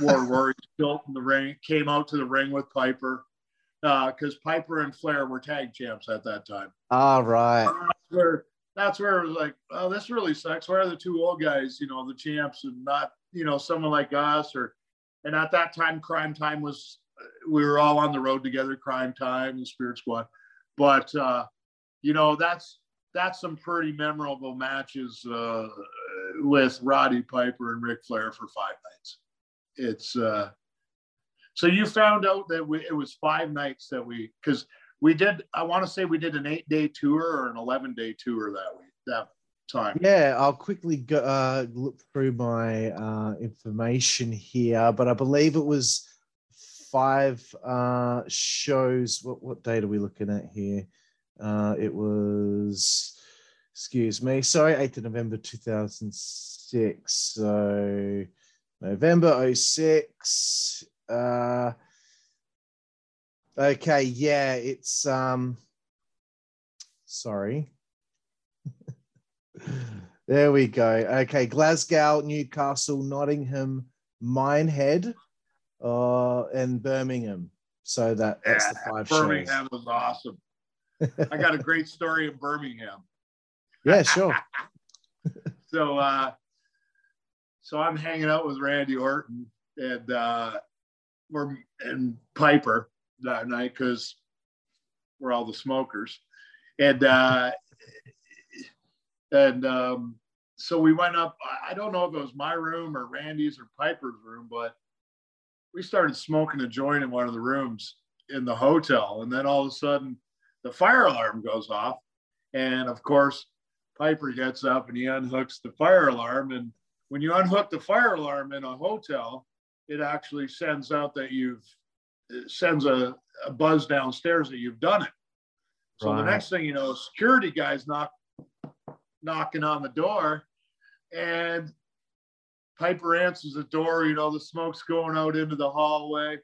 wore Rory's kilt in the ring, came out to the ring with Piper because uh, Piper and Flair were tag champs at that time. All right. Where that's where it was like, oh, this really sucks. Where are the two old guys, you know, the champs and not, you know, someone like us or, and at that time, Crime Time was, we were all on the road together, Crime Time, the Spirit Squad. But, uh, you know, that's, that's some pretty memorable matches uh, with Roddy Piper and Ric Flair for five nights. It's, uh, so you found out that we, it was five nights that we, because we did i want to say we did an eight day tour or an 11 day tour that week that time. Yeah i'll quickly go, uh, look through my uh, information here but i believe it was five uh, shows. What, what date are we looking at here? Uh, it was excuse me sorry 8th of november 2006 so november 06 uh Okay, yeah, it's um sorry. there we go. Okay, Glasgow, Newcastle, Nottingham, Minehead, uh, and Birmingham. So that that's yeah, the five Birmingham shows. was awesome. I got a great story in Birmingham. Yeah, sure. so uh so I'm hanging out with Randy Orton and uh we're and Piper that night because we're all the smokers, and uh, and um, so we went up. I don't know if it was my room or Randy's or Piper's room, but we started smoking a joint in one of the rooms in the hotel, and then all of a sudden the fire alarm goes off, and of course Piper gets up and he unhooks the fire alarm, and when you unhook the fire alarm in a hotel, it actually sends out that you've sends a, a, buzz downstairs that you've done it. So right. the next thing you know, security guys knock knocking on the door, and Piper answers the door. You know, the smoke's going out into the hallway.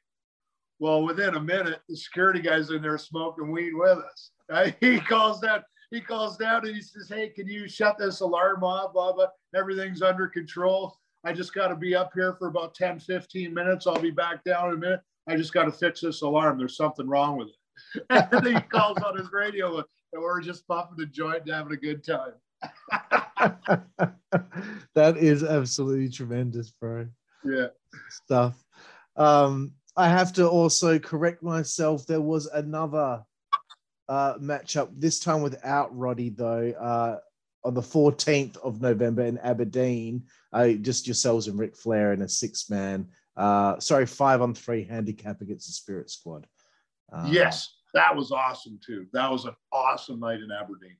Well, within a minute, the security guy's in there smoking weed with us. Right? He calls down. He calls down and he says, "Hey, can you shut this alarm off? Blah blah. Everything's under control." I just got to be up here for about 10, 15 minutes. I'll be back down in a minute. I just got to fix this alarm. There's something wrong with it. and then he calls on his radio and we're just puffing a joint and having a good time. that is absolutely tremendous, bro. Yeah. Stuff. Um, I have to also correct myself. There was another uh, matchup, this time without Roddy, though, uh, on the 14th of November in Aberdeen. Uh, just yourselves and Ric Flair in a six man, uh, sorry, five on three handicap against the Spirit Squad. Uh, yes, that was awesome too. That was an awesome night in Aberdeen.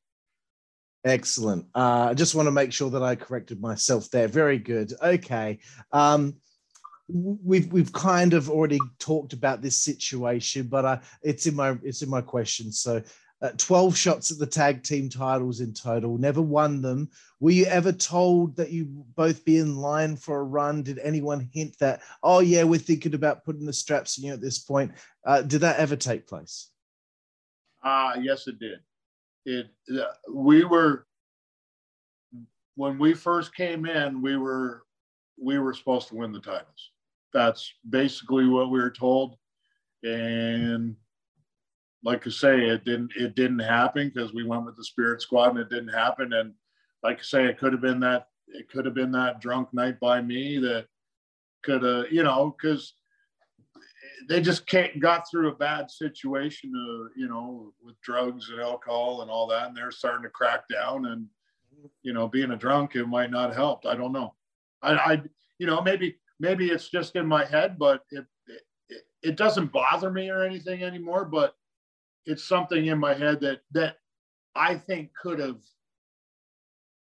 Excellent. Uh, I just want to make sure that I corrected myself there. Very good. Okay. Um, we've we've kind of already talked about this situation, but uh, it's in my it's in my question. So, uh, twelve shots at the tag team titles in total, never won them. Were you ever told that you both be in line for a run? Did anyone hint that? Oh yeah, we're thinking about putting the straps in you at this point. Uh, did that ever take place? Ah, uh, yes, it did. It uh, we were when we first came in, we were we were supposed to win the titles that's basically what we were told. And like I say, it didn't it didn't happen because we went with the Spirit Squad and it didn't happen. And like I say, it could have been that it could have been that drunk night by me that could have you know because they just can't got through a bad situation uh, you know with drugs and alcohol and all that and they're starting to crack down and you know being a drunk it might not help i don't know i i you know maybe maybe it's just in my head, but it, it, it doesn't bother me or anything anymore. But it's something in my head that that I think could have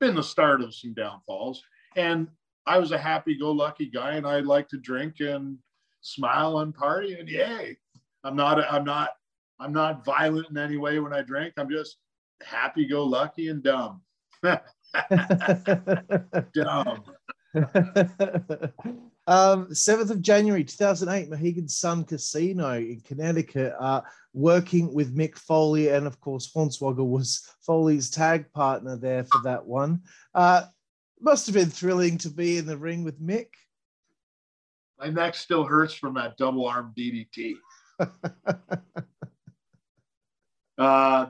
been the start of some downfalls. And I was a happy-go-lucky guy, and I like to drink and smile and party. And yay, I'm not I'm not I'm not violent in any way when I drink. I'm just happy-go-lucky and dumb. dumb. um, 7th of January 2008, Mohegan Sun Casino in Connecticut, uh, working with Mick Foley. And of course, Hornswoggle was Foley's tag partner there for that one. Uh, must have been thrilling to be in the ring with Mick. My neck still hurts from that double arm DDT. uh,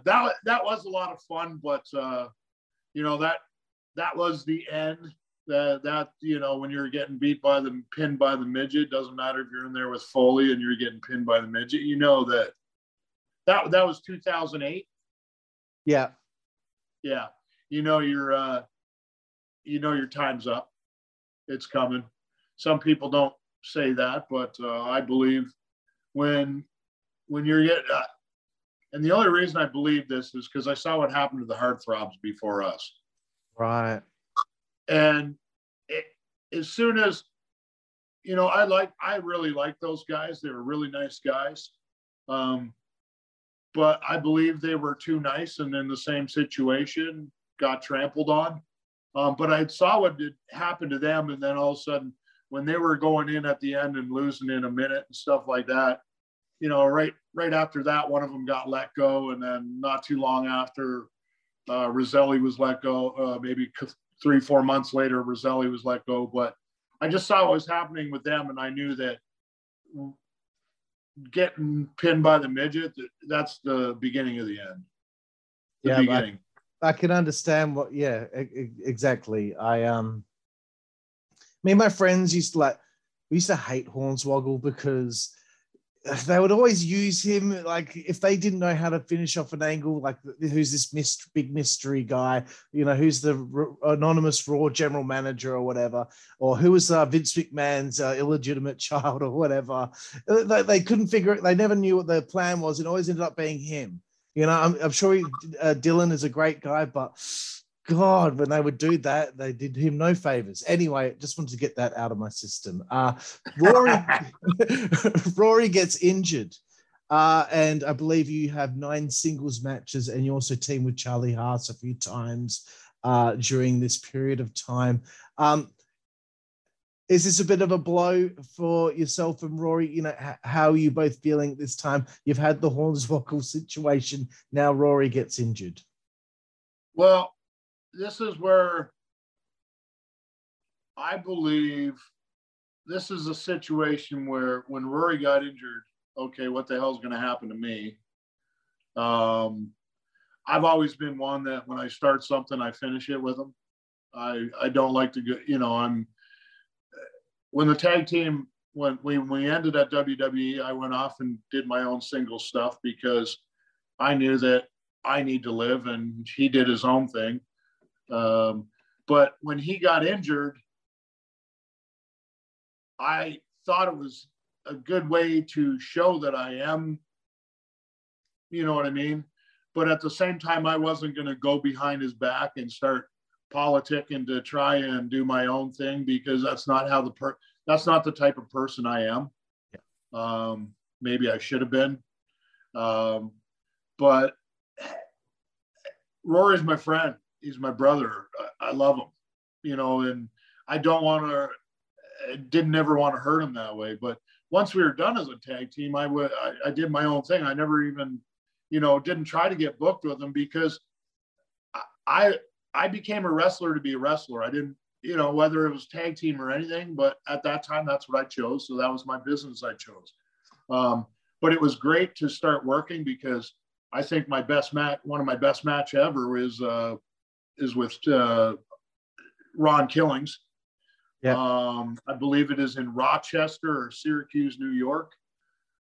that, that was a lot of fun, but, uh, you know, that, that was the end that that you know when you're getting beat by the pinned by the midget doesn't matter if you're in there with Foley and you're getting pinned by the midget you know that that that was 2008 yeah. Yeah. You know your uh you know your time's up. It's coming. Some people don't say that but uh, I believe when when you're getting uh, and the only reason I believe this is because I saw what happened to the heartthrobs before us. Right and it, as soon as, you know, I like, I really like those guys. They were really nice guys. Um, but I believe they were too nice and in the same situation got trampled on. Um, but I saw what did happen to them. And then all of a sudden, when they were going in at the end and losing in a minute and stuff like that, you know, right right after that, one of them got let go, and then not too long after, uh, Roselli was let go. Uh, maybe three, four months later, Roselli was let go. But I just saw what was happening with them, and I knew that getting pinned by the midget, that's the beginning of the end. The yeah, beginning. I, I can understand what, yeah, exactly. I, um, me and my friends used to like, we used to hate Hornswoggle because they would always use him like if they didn't know how to finish off an angle like who's this big mystery guy? You know who's the r- anonymous raw general manager or whatever? Or who was uh, vince mcmahon's uh, illegitimate child or whatever? Uh, they, they, couldn't figure it they never knew what their plan was. It always ended up being him. You know i'm, I'm sure he, uh, dylan is a great guy but God, when they would do that, they did him no favors. Anyway, just wanted to get that out of my system. Uh, Rory, Rory gets injured. Uh, and I believe you have nine singles matches, and you also team with Charlie Haas a few times uh, during this period of time. Um, is this a bit of a blow for yourself and Rory? You know, how are you both feeling this time? You've had the Hornswoggle situation. Now Rory gets injured. Well, this is where I believe this is a situation where when Rory got injured, okay, what the hell's going to happen to me? Um, I've always been one that when I start something, I finish it with them. I I don't like to go, you know, I'm when the tag team when we we ended at WWE, I went off and did my own single stuff because I knew that I need to live and he did his own thing. Um, but when he got injured, I thought it was a good way to show that I am, you know what I mean? But at the same time, I wasn't going to go behind his back and start politicking to try and do my own thing because that's not how the per that's not the type of person I am. Yeah. Um, maybe I should have been. Um, but Rory's my friend. He's my brother. I, love him, you know, and I don't want to didn't ever want to hurt him that way. But once we were done as a tag team, I would I, I did my own thing. I never even, you know, didn't try to get booked with him because I I became a wrestler to be a wrestler. I didn't, you know, whether it was tag team or anything, but at that time that's what I chose. So that was my business I chose. Um, but it was great to start working because I think my best match, one of my best match ever is uh, is with uh, Ron Killings yeah. Um, I believe it is in Rochester or Syracuse, New York.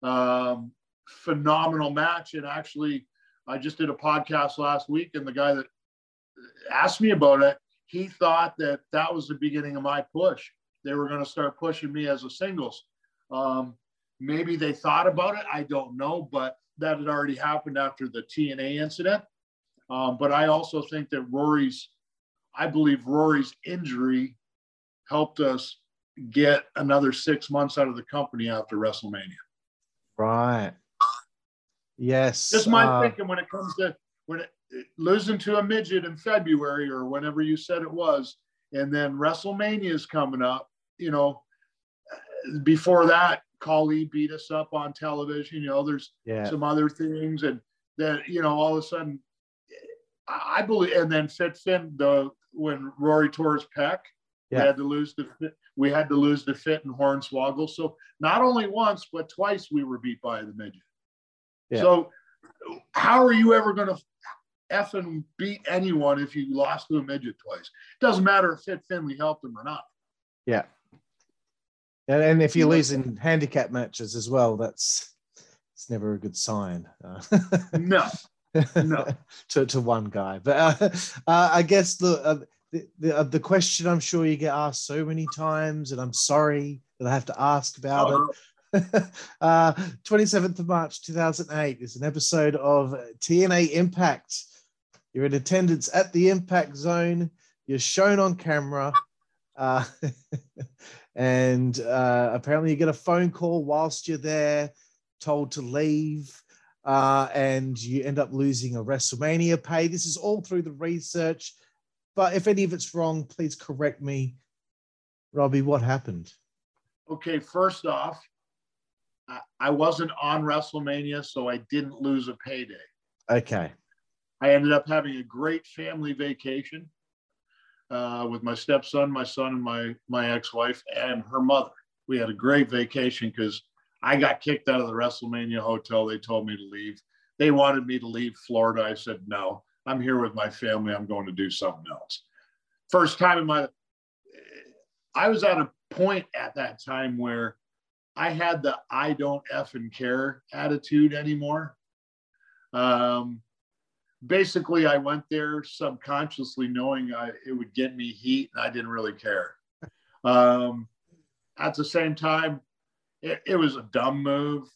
Um, phenomenal match. And actually, I just did a podcast last week, and the guy that asked me about it, he thought that that was the beginning of my push. They were going to start pushing me as a singles. Um, maybe they thought about it. I don't know, but that had already happened after the TNA incident. Um, but I also think that Rory's, I believe Rory's injury helped us get another six months out of the company after WrestleMania. Right. Yes. Just my uh, thinking when it comes to when it, losing to a midget in February or whenever you said it was, and then WrestleMania is coming up. You know, before that, Khali beat us up on television. You know, there's yeah. some other things, and then you know, all of a sudden, I believe, and then Fit Finn the when Rory tore his pec yeah. We had to lose the fit, we had to lose the fit and Hornswoggle. So not only once but twice we were beat by the midget. Yeah. So how are you ever going to effing beat anyone if you lost to a midget twice? It doesn't matter if Fit Finlay helped him or not. Yeah. And, and if you lose in handicap matches as well, that's it's never a good sign. Uh, no, no, to, to one guy. But uh, uh, I guess look, uh, the, the, uh, the question I'm sure you get asked so many times, and I'm sorry that I have to ask about it. uh, 27th of March 2008 is an episode of TNA Impact. You're in attendance at the Impact Zone. You're shown on camera. Uh, and uh, apparently, you get a phone call whilst you're there, told to leave. Uh, and you end up losing a WrestleMania pay. This is all through the research but if any of it's wrong, please correct me. Robbie, what happened? Okay, first off, I wasn't on WrestleMania, so I didn't lose a payday. Okay. I ended up having a great family vacation uh, with my stepson, my son, and my my ex-wife and her mother. We had a great vacation because I got kicked out of the WrestleMania hotel. They told me to leave. They wanted me to leave Florida. I said no. I'm here with my family. I'm going to do something else. First time in my, I was at a point at that time where I had the I don't effing care attitude anymore. Um, basically, I went there subconsciously knowing I, it would get me heat and I didn't really care. Um, at the same time, it, it was a dumb move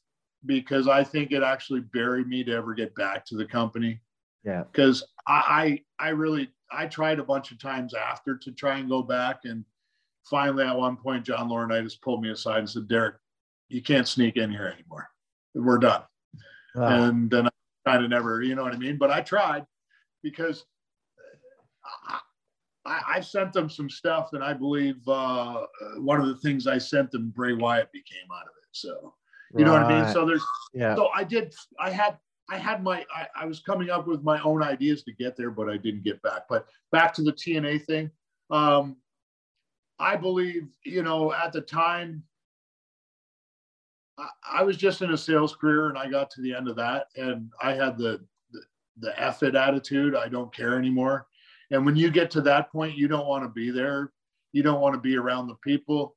because I think it actually buried me to ever get back to the company. Yeah. Because I, I, I really, I tried a bunch of times after to try and go back. And finally, at one point, John Laurinaitis pulled me aside and said, Derek, you can't sneak in here anymore. We're done. Wow. And then I kind of never, you know what I mean? But I tried because I, I sent them some stuff, and I believe uh, one of the things I sent them, Bray Wyatt became out of it. So, you right. know what I mean? So there's, yeah. So I did. I had I had my, I, I, was coming up with my own ideas to get there, but I didn't get back. But back to the TNA thing. Um, I believe, you know, at the time, I, I was just in a sales career and I got to the end of that and I had the, the, the F it attitude. I don't care anymore. And when you get to that point, you don't want to be there. You don't want to be around the people.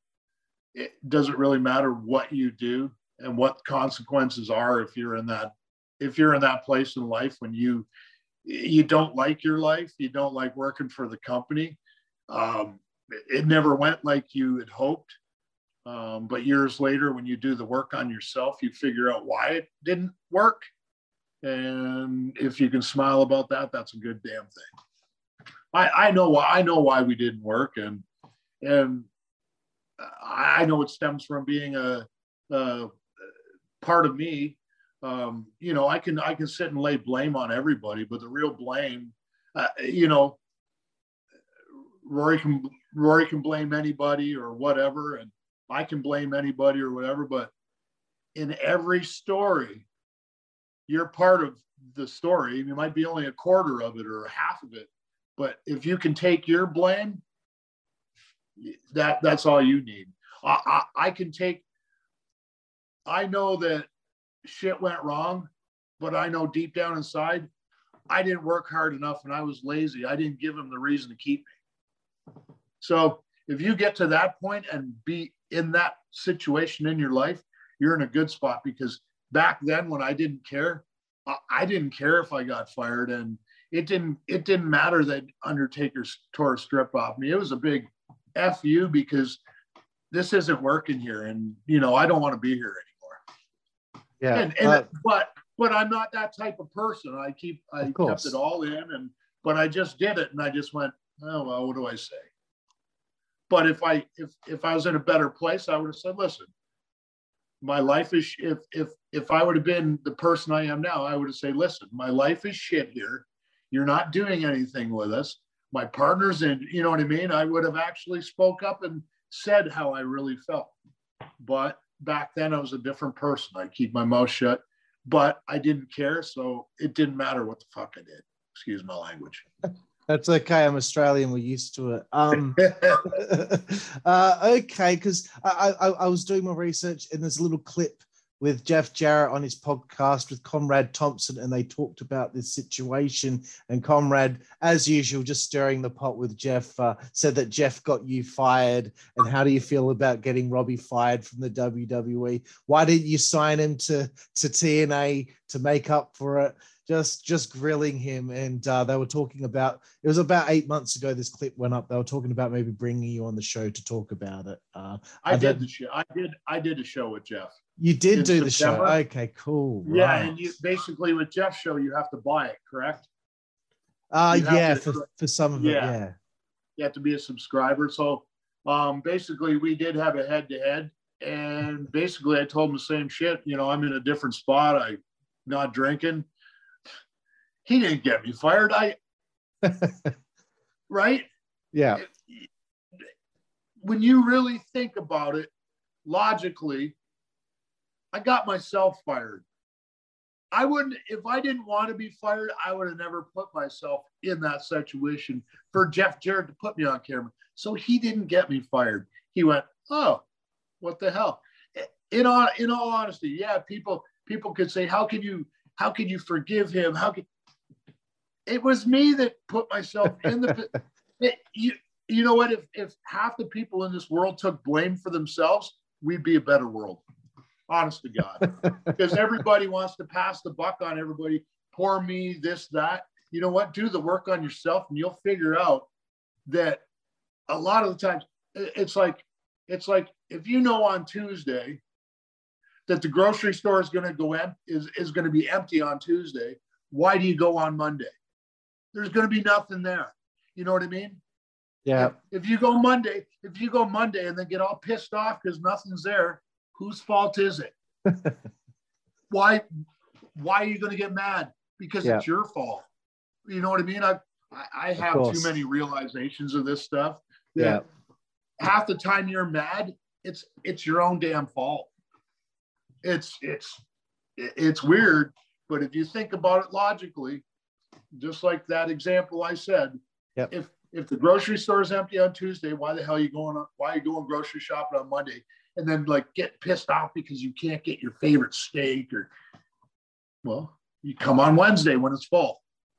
It doesn't really matter what you do and what consequences are if you're in that if you're in that place in life when you you don't like your life, you don't like working for the company. Um, it never went like you had hoped. Um, but years later, when you do the work on yourself, you figure out why it didn't work. And if you can smile about that, that's a good damn thing. I, I know why I know why we didn't work, and and I know it stems from being a, a part of me. Um, you know, I can I can sit and lay blame on everybody, but the real blame, uh, you know, Rory can Rory can blame anybody or whatever, and I can blame anybody or whatever. But in every story, you're part of the story. You might be only a quarter of it or half of it, but if you can take your blame, that that's all you need. I, I, I can take. I know that shit went wrong, but I know deep down inside, I didn't work hard enough and I was lazy. I didn't give him the reason to keep me. So if you get to that point and be in that situation in your life, you're in a good spot because back then when I didn't care, I didn't care if I got fired and it didn't it didn't matter that Undertaker tore a strip off me. It was a big F you because this isn't working here and you know I don't want to be here anymore. Yeah. And, and uh, but but I'm not that type of person. I keep I kept it all in and but I just did it and I just went, oh well, what do I say? But if I if if I was in a better place, I would have said, listen, my life is if if if I would have been the person I am now, I would have said, listen, my life is shit here. You're not doing anything with us. My partner's and you know what I mean? I would have actually spoke up and said how I really felt. But back then I was a different person. I keep my mouth shut, but I didn't care. So it didn't matter what the fuck I did. Excuse my language. That's okay. I'm Australian. We're used to it. Um, uh, okay, because I, I, I was doing my research and there's a little clip with Jeff Jarrett on his podcast with Conrad Thompson, and they talked about this situation. And Conrad, as usual, just stirring the pot with Jeff, uh, said that Jeff got you fired. And how do you feel about getting Robbie fired from the WWE? Why didn't you sign him to to TNA to make up for it? just just grilling him and uh, they were talking about it was about eight months ago this clip went up they were talking about maybe bringing you on the show to talk about it uh, i, I did the show i did i did a show with jeff you did do the show okay cool yeah right. and you basically with jeff's show you have to buy it correct uh yeah to, for, for some of yeah. it yeah you have to be a subscriber so um basically we did have a head-to-head and basically i told him the same shit you know i'm in a different spot i not drinking he didn't get me fired. I, right? Yeah. When you really think about it logically, I got myself fired. I wouldn't, if I didn't want to be fired, I would have never put myself in that situation for Jeff Jarrett to put me on camera. So he didn't get me fired. He went, oh, what the hell? In all, in all honesty, yeah, people people could say, how can you how can you forgive him? How can it was me that put myself in the it, you, you know what if, if half the people in this world took blame for themselves we'd be a better world honest to god because everybody wants to pass the buck on everybody poor me this that you know what do the work on yourself and you'll figure out that a lot of the times it's like it's like if you know on tuesday that the grocery store is going to go em- is, is going to be empty on tuesday why do you go on monday there's going to be nothing there. You know what I mean? Yeah. If, if you go Monday, if you go Monday and then get all pissed off because nothing's there, whose fault is it? why? Why are you going to get mad? Because yeah. it's your fault. You know what I mean? I I have too many realizations of this stuff yeah. half the time you're mad, it's it's your own damn fault. It's it's it's weird, but if you think about it logically, just like that example I said, yep. if if the grocery store is empty on Tuesday, why the hell are you going? On, Why are you going grocery shopping on Monday? And then like get pissed off because you can't get your favorite steak or, well, you come on Wednesday when it's full.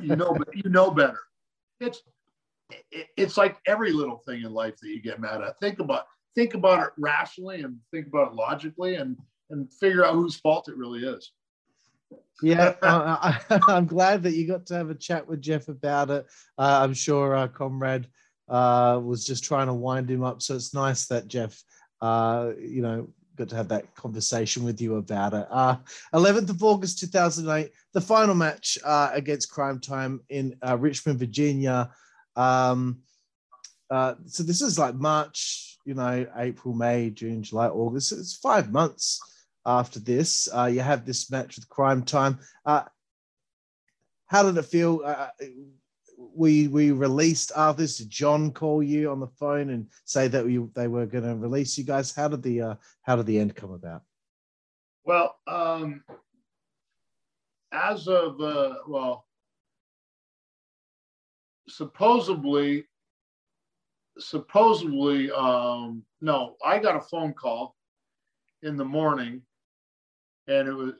you know, but you know better. It's it's like every little thing in life that you get mad at. Think about think about it rationally and think about it logically and and figure out whose fault it really is. Yeah, uh, I, am glad that you got to have a chat with Jeff about it. Uh, I'm sure our comrade uh, was just trying to wind him up, so it's nice that Jeff, uh, you know, got to have that conversation with you about it. 11th uh, of August 2008, the final match uh, against Cryme Tyme in Richmond, Virginia. Um, so this is like March, you know, April, May, June, July, August. It's five months after this. Uh, you have this match with Cryme Tyme. Uh, how did it feel? We we released this. Did John call you on the phone and say that we, they were going to release you guys? How did the uh, how did the end come about? Well, um, as of uh, well, supposedly, supposedly, um, no, I got a phone call in the morning and it was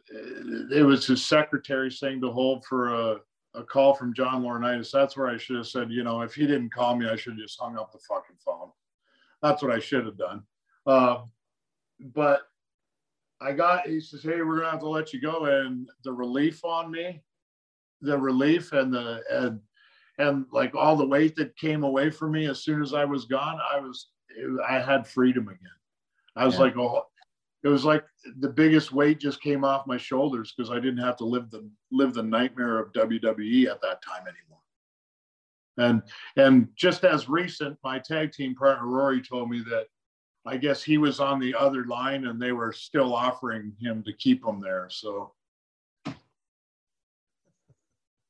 it was his secretary saying to hold for a, a call from John Laurinaitis. That's where I should have said, you know, if he didn't call me, I should have just hung up the fucking phone. That's what I should have done. Uh, but I got, he says, hey, we're gonna have to let you go. And the relief on me, the relief and the and and like all the weight that came away from me as soon as I was gone, I was I had freedom again. I was yeah. like, oh, it was like the biggest weight just came off my shoulders because I didn't have to live the live the nightmare of WWE at that time anymore. And and just as recent, my tag team partner Rory told me that I guess he was on the other line and they were still offering him to keep him there. So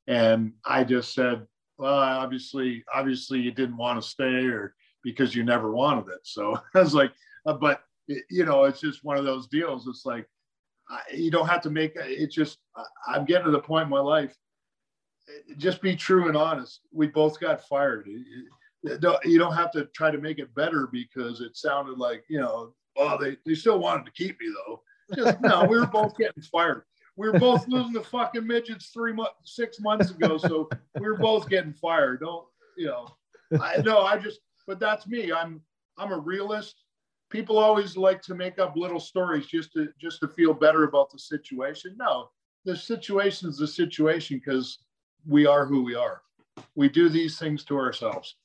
and I just said, well, obviously, obviously you didn't want to stay or because you never wanted it. So I was like, uh, you know, it's just one of those deals. It's like you don't have to make it. Just I'm getting to the point in my life. Just be true and honest. We both got fired. You don't have to try to make it better because it sounded like you know. Oh, they, they still wanted to keep me though. Just no, we were both getting fired. We were both losing the fucking midgets three months, six months ago. So we were both getting fired. Don't you know? I know. I just, but that's me. I'm I'm a realist people always like to make up little stories just to just to feel better about the situation. No, the situation is the situation because we are who we are. We do these things to ourselves.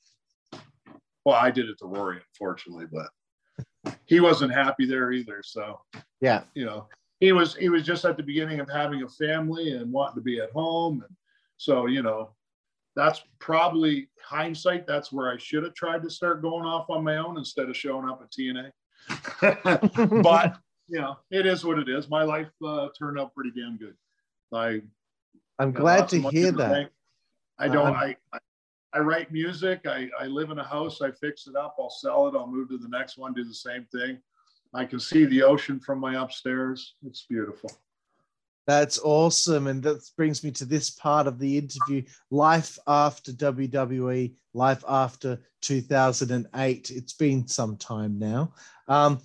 Well, I did it to Rory, unfortunately, but he wasn't happy there either. So yeah, you know, he was he was just at the beginning of having a family and wanting to be at home, and so you know, that's probably hindsight. That's where I should have tried to start going off on my own instead of showing up at TNA. but you know, it is what it is. My life uh, turned out pretty damn good. I I'm glad to hear that. I don't. Um, I, I, I write music. I I live in a house. I fix it up. I'll sell it. I'll move to the next one. Do the same thing. I can see the ocean from my upstairs. It's beautiful. That's awesome. And that brings me to this part of the interview life after WWE, life after 2008. It's been some time now. Um,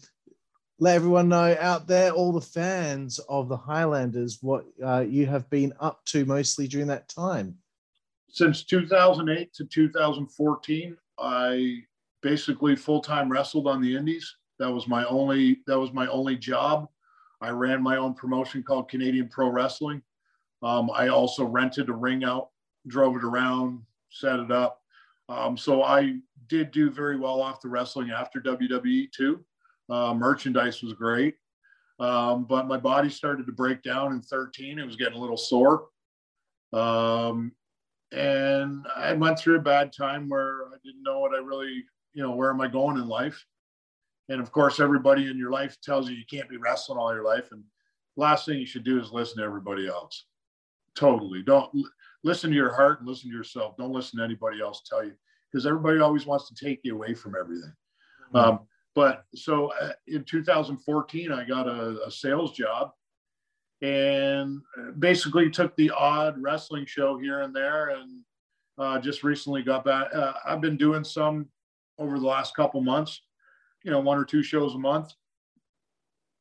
let everyone know out there, all the fans of the Highlanders, what uh, you have been up to mostly during that time. Since 2008 to 2014, I basically full time wrestled on the Indies. That was my only. That was my only job. I ran my own promotion called Canadian Pro Wrestling. Um, I also rented a ring out, drove it around, set it up. Um, so I did do very well off the wrestling after WWE too. Uh, merchandise was great, um, but my body started to break down in 13. It was getting a little sore. Um, and I went through a bad time where I didn't know what I really, you know, where am I going in life? And of course, everybody in your life tells you you can't be wrestling all your life. And last thing you should do is listen to everybody else. Totally. Don't listen to your heart and listen to yourself. Don't listen to anybody else tell you because everybody always wants to take you away from everything. Mm-hmm. Um, but so uh, in 2014, I got a, a sales job and basically took the odd wrestling show here and there and Uh, just recently got back. Uh, I've been doing some over the last couple months, you know, one or two shows a month.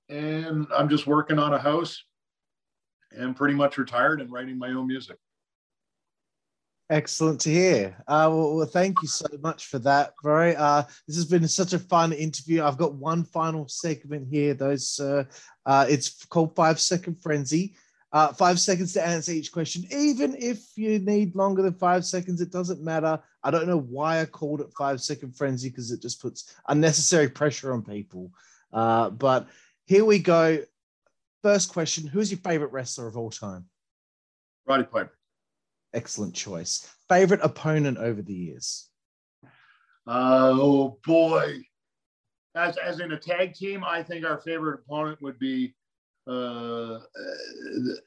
And I'm just working on a house and pretty much retired and writing my own music. Excellent to hear. Uh, well, well, thank you so much for that, Rory. Uh, this has been such a fun interview. I've got one final segment here. Those uh, uh, it's called Five Second Frenzy. Uh, five seconds to answer each question. Even if you need longer than five seconds, it doesn't matter. I don't know why I called it Five Second Frenzy because it just puts unnecessary pressure on people. Uh, but here we go. First question: Who's your favorite wrestler of all time? Roddy Piper. Excellent choice. Favorite opponent over the years? Uh, oh boy. As, as in a tag team, I think our favorite opponent would be uh, the,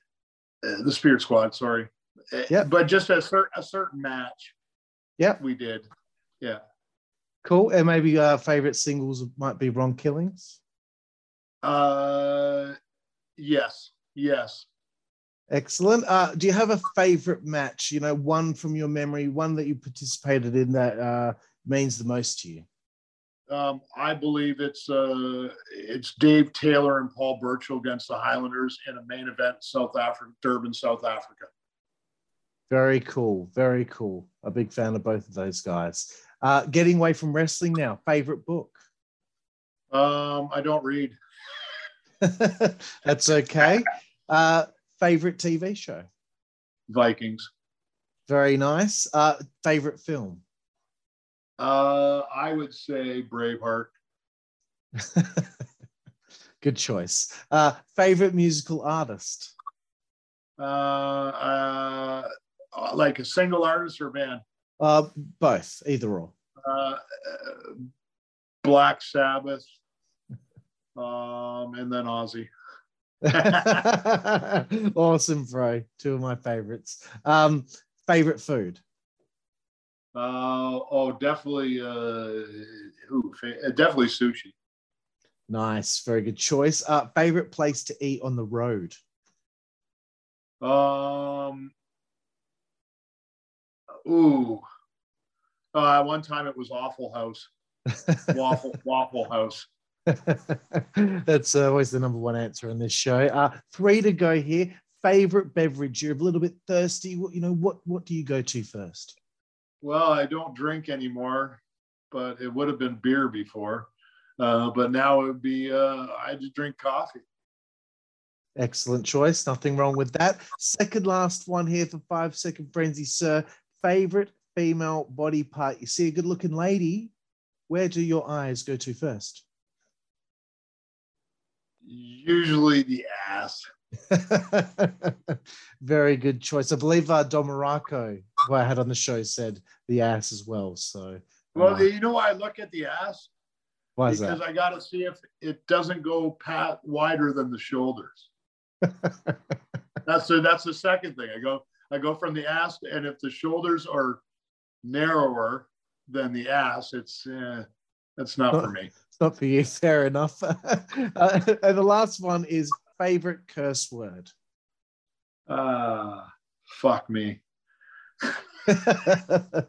uh, the Spirit Squad. Sorry, yeah, but just a certain a certain match. Yeah, we did. Yeah, cool. And maybe our favorite singles might be Ron Killings. Uh, yes, yes. Excellent. Uh, do you have a favorite match? You know, one from your memory, one that you participated in that uh, means the most to you. Um, I believe it's uh, it's Dave Taylor and Paul Burchill against the Highlanders in a main event, South Africa, Durban, South Africa. Very cool. Very cool. A big fan of both of those guys. Uh, getting away from wrestling now. Favorite book? Um, I don't read. That's okay. Uh, favorite TV show? Vikings. Very nice. Uh, favorite film? Uh, I would say Braveheart. Good choice. Uh, favorite musical artist? Uh, uh, like a single artist or band? Uh, both, either or. Uh, Black Sabbath, um, and then Ozzy. awesome, bro. Two of my favorites. Um, favorite food? Uh, oh, definitely. Uh, ooh, uh, definitely sushi. Nice, very good choice. Uh, favorite place to eat on the road? Um. Ooh. Uh, one time it was Waffle House. Waffle Waffle House. That's uh, always the number one answer in this show. Uh, three to go here. Favorite beverage? You're a little bit thirsty. What you know? What what do you go to first? Well, I don't drink anymore, but it would have been beer before. Uh, but now it would be uh, I just drink coffee. Excellent choice. Nothing wrong with that. Second last one here for five second frenzy, sir. Favorite female body part? You see a good looking lady. Where do your eyes go to first? Usually the ass. Very good choice. I believe uh, Don Muraco, who I had on the show, said the ass as well. So, well, uh, you know why I look at the ass? Why is because that? I got to see if it doesn't go pat wider than the shoulders. that's the that's the second thing. I go I go from the ass, and if the shoulders are narrower than the ass, it's uh, that's not for me. It's not for you. Fair enough. uh, and the last one is favorite curse word. Uh, fuck me.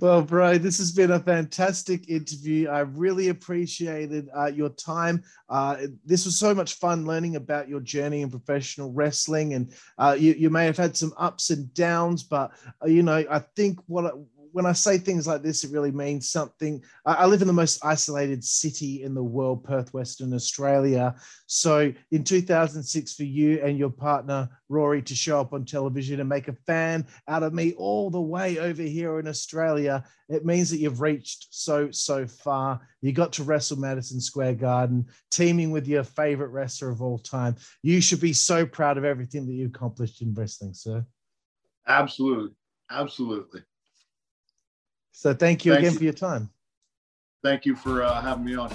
well, bro, this has been a fantastic interview. I really appreciated uh, your time. Uh, this was so much fun learning about your journey in professional wrestling, and uh, you, you may have had some ups and downs, but uh, you know, I think what when I say things like this, it really means something. I, I live in the most isolated city in the world, Perth, Western Australia. So in 2006, for you and your partner, Rory, to show up on television and make a fan out of me all the way over here in Australia, it means that you've reached so, so far. You got to wrestle Madison Square Garden, teaming with your favorite wrestler of all time. You should be so proud of everything that you accomplished in wrestling, sir. Absolutely. Absolutely. So thank you thank again for your time. Thank you for uh, having me on.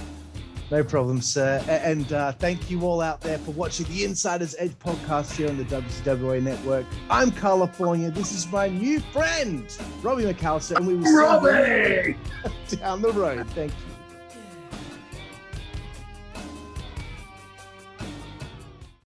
No problem, sir. And uh, thank you all out there for watching the Insider's Edge podcast here on the WCWA network. I'm California. This is my new friend, Robbie McAllister, and we will Robbie! see you down the road. Thank you.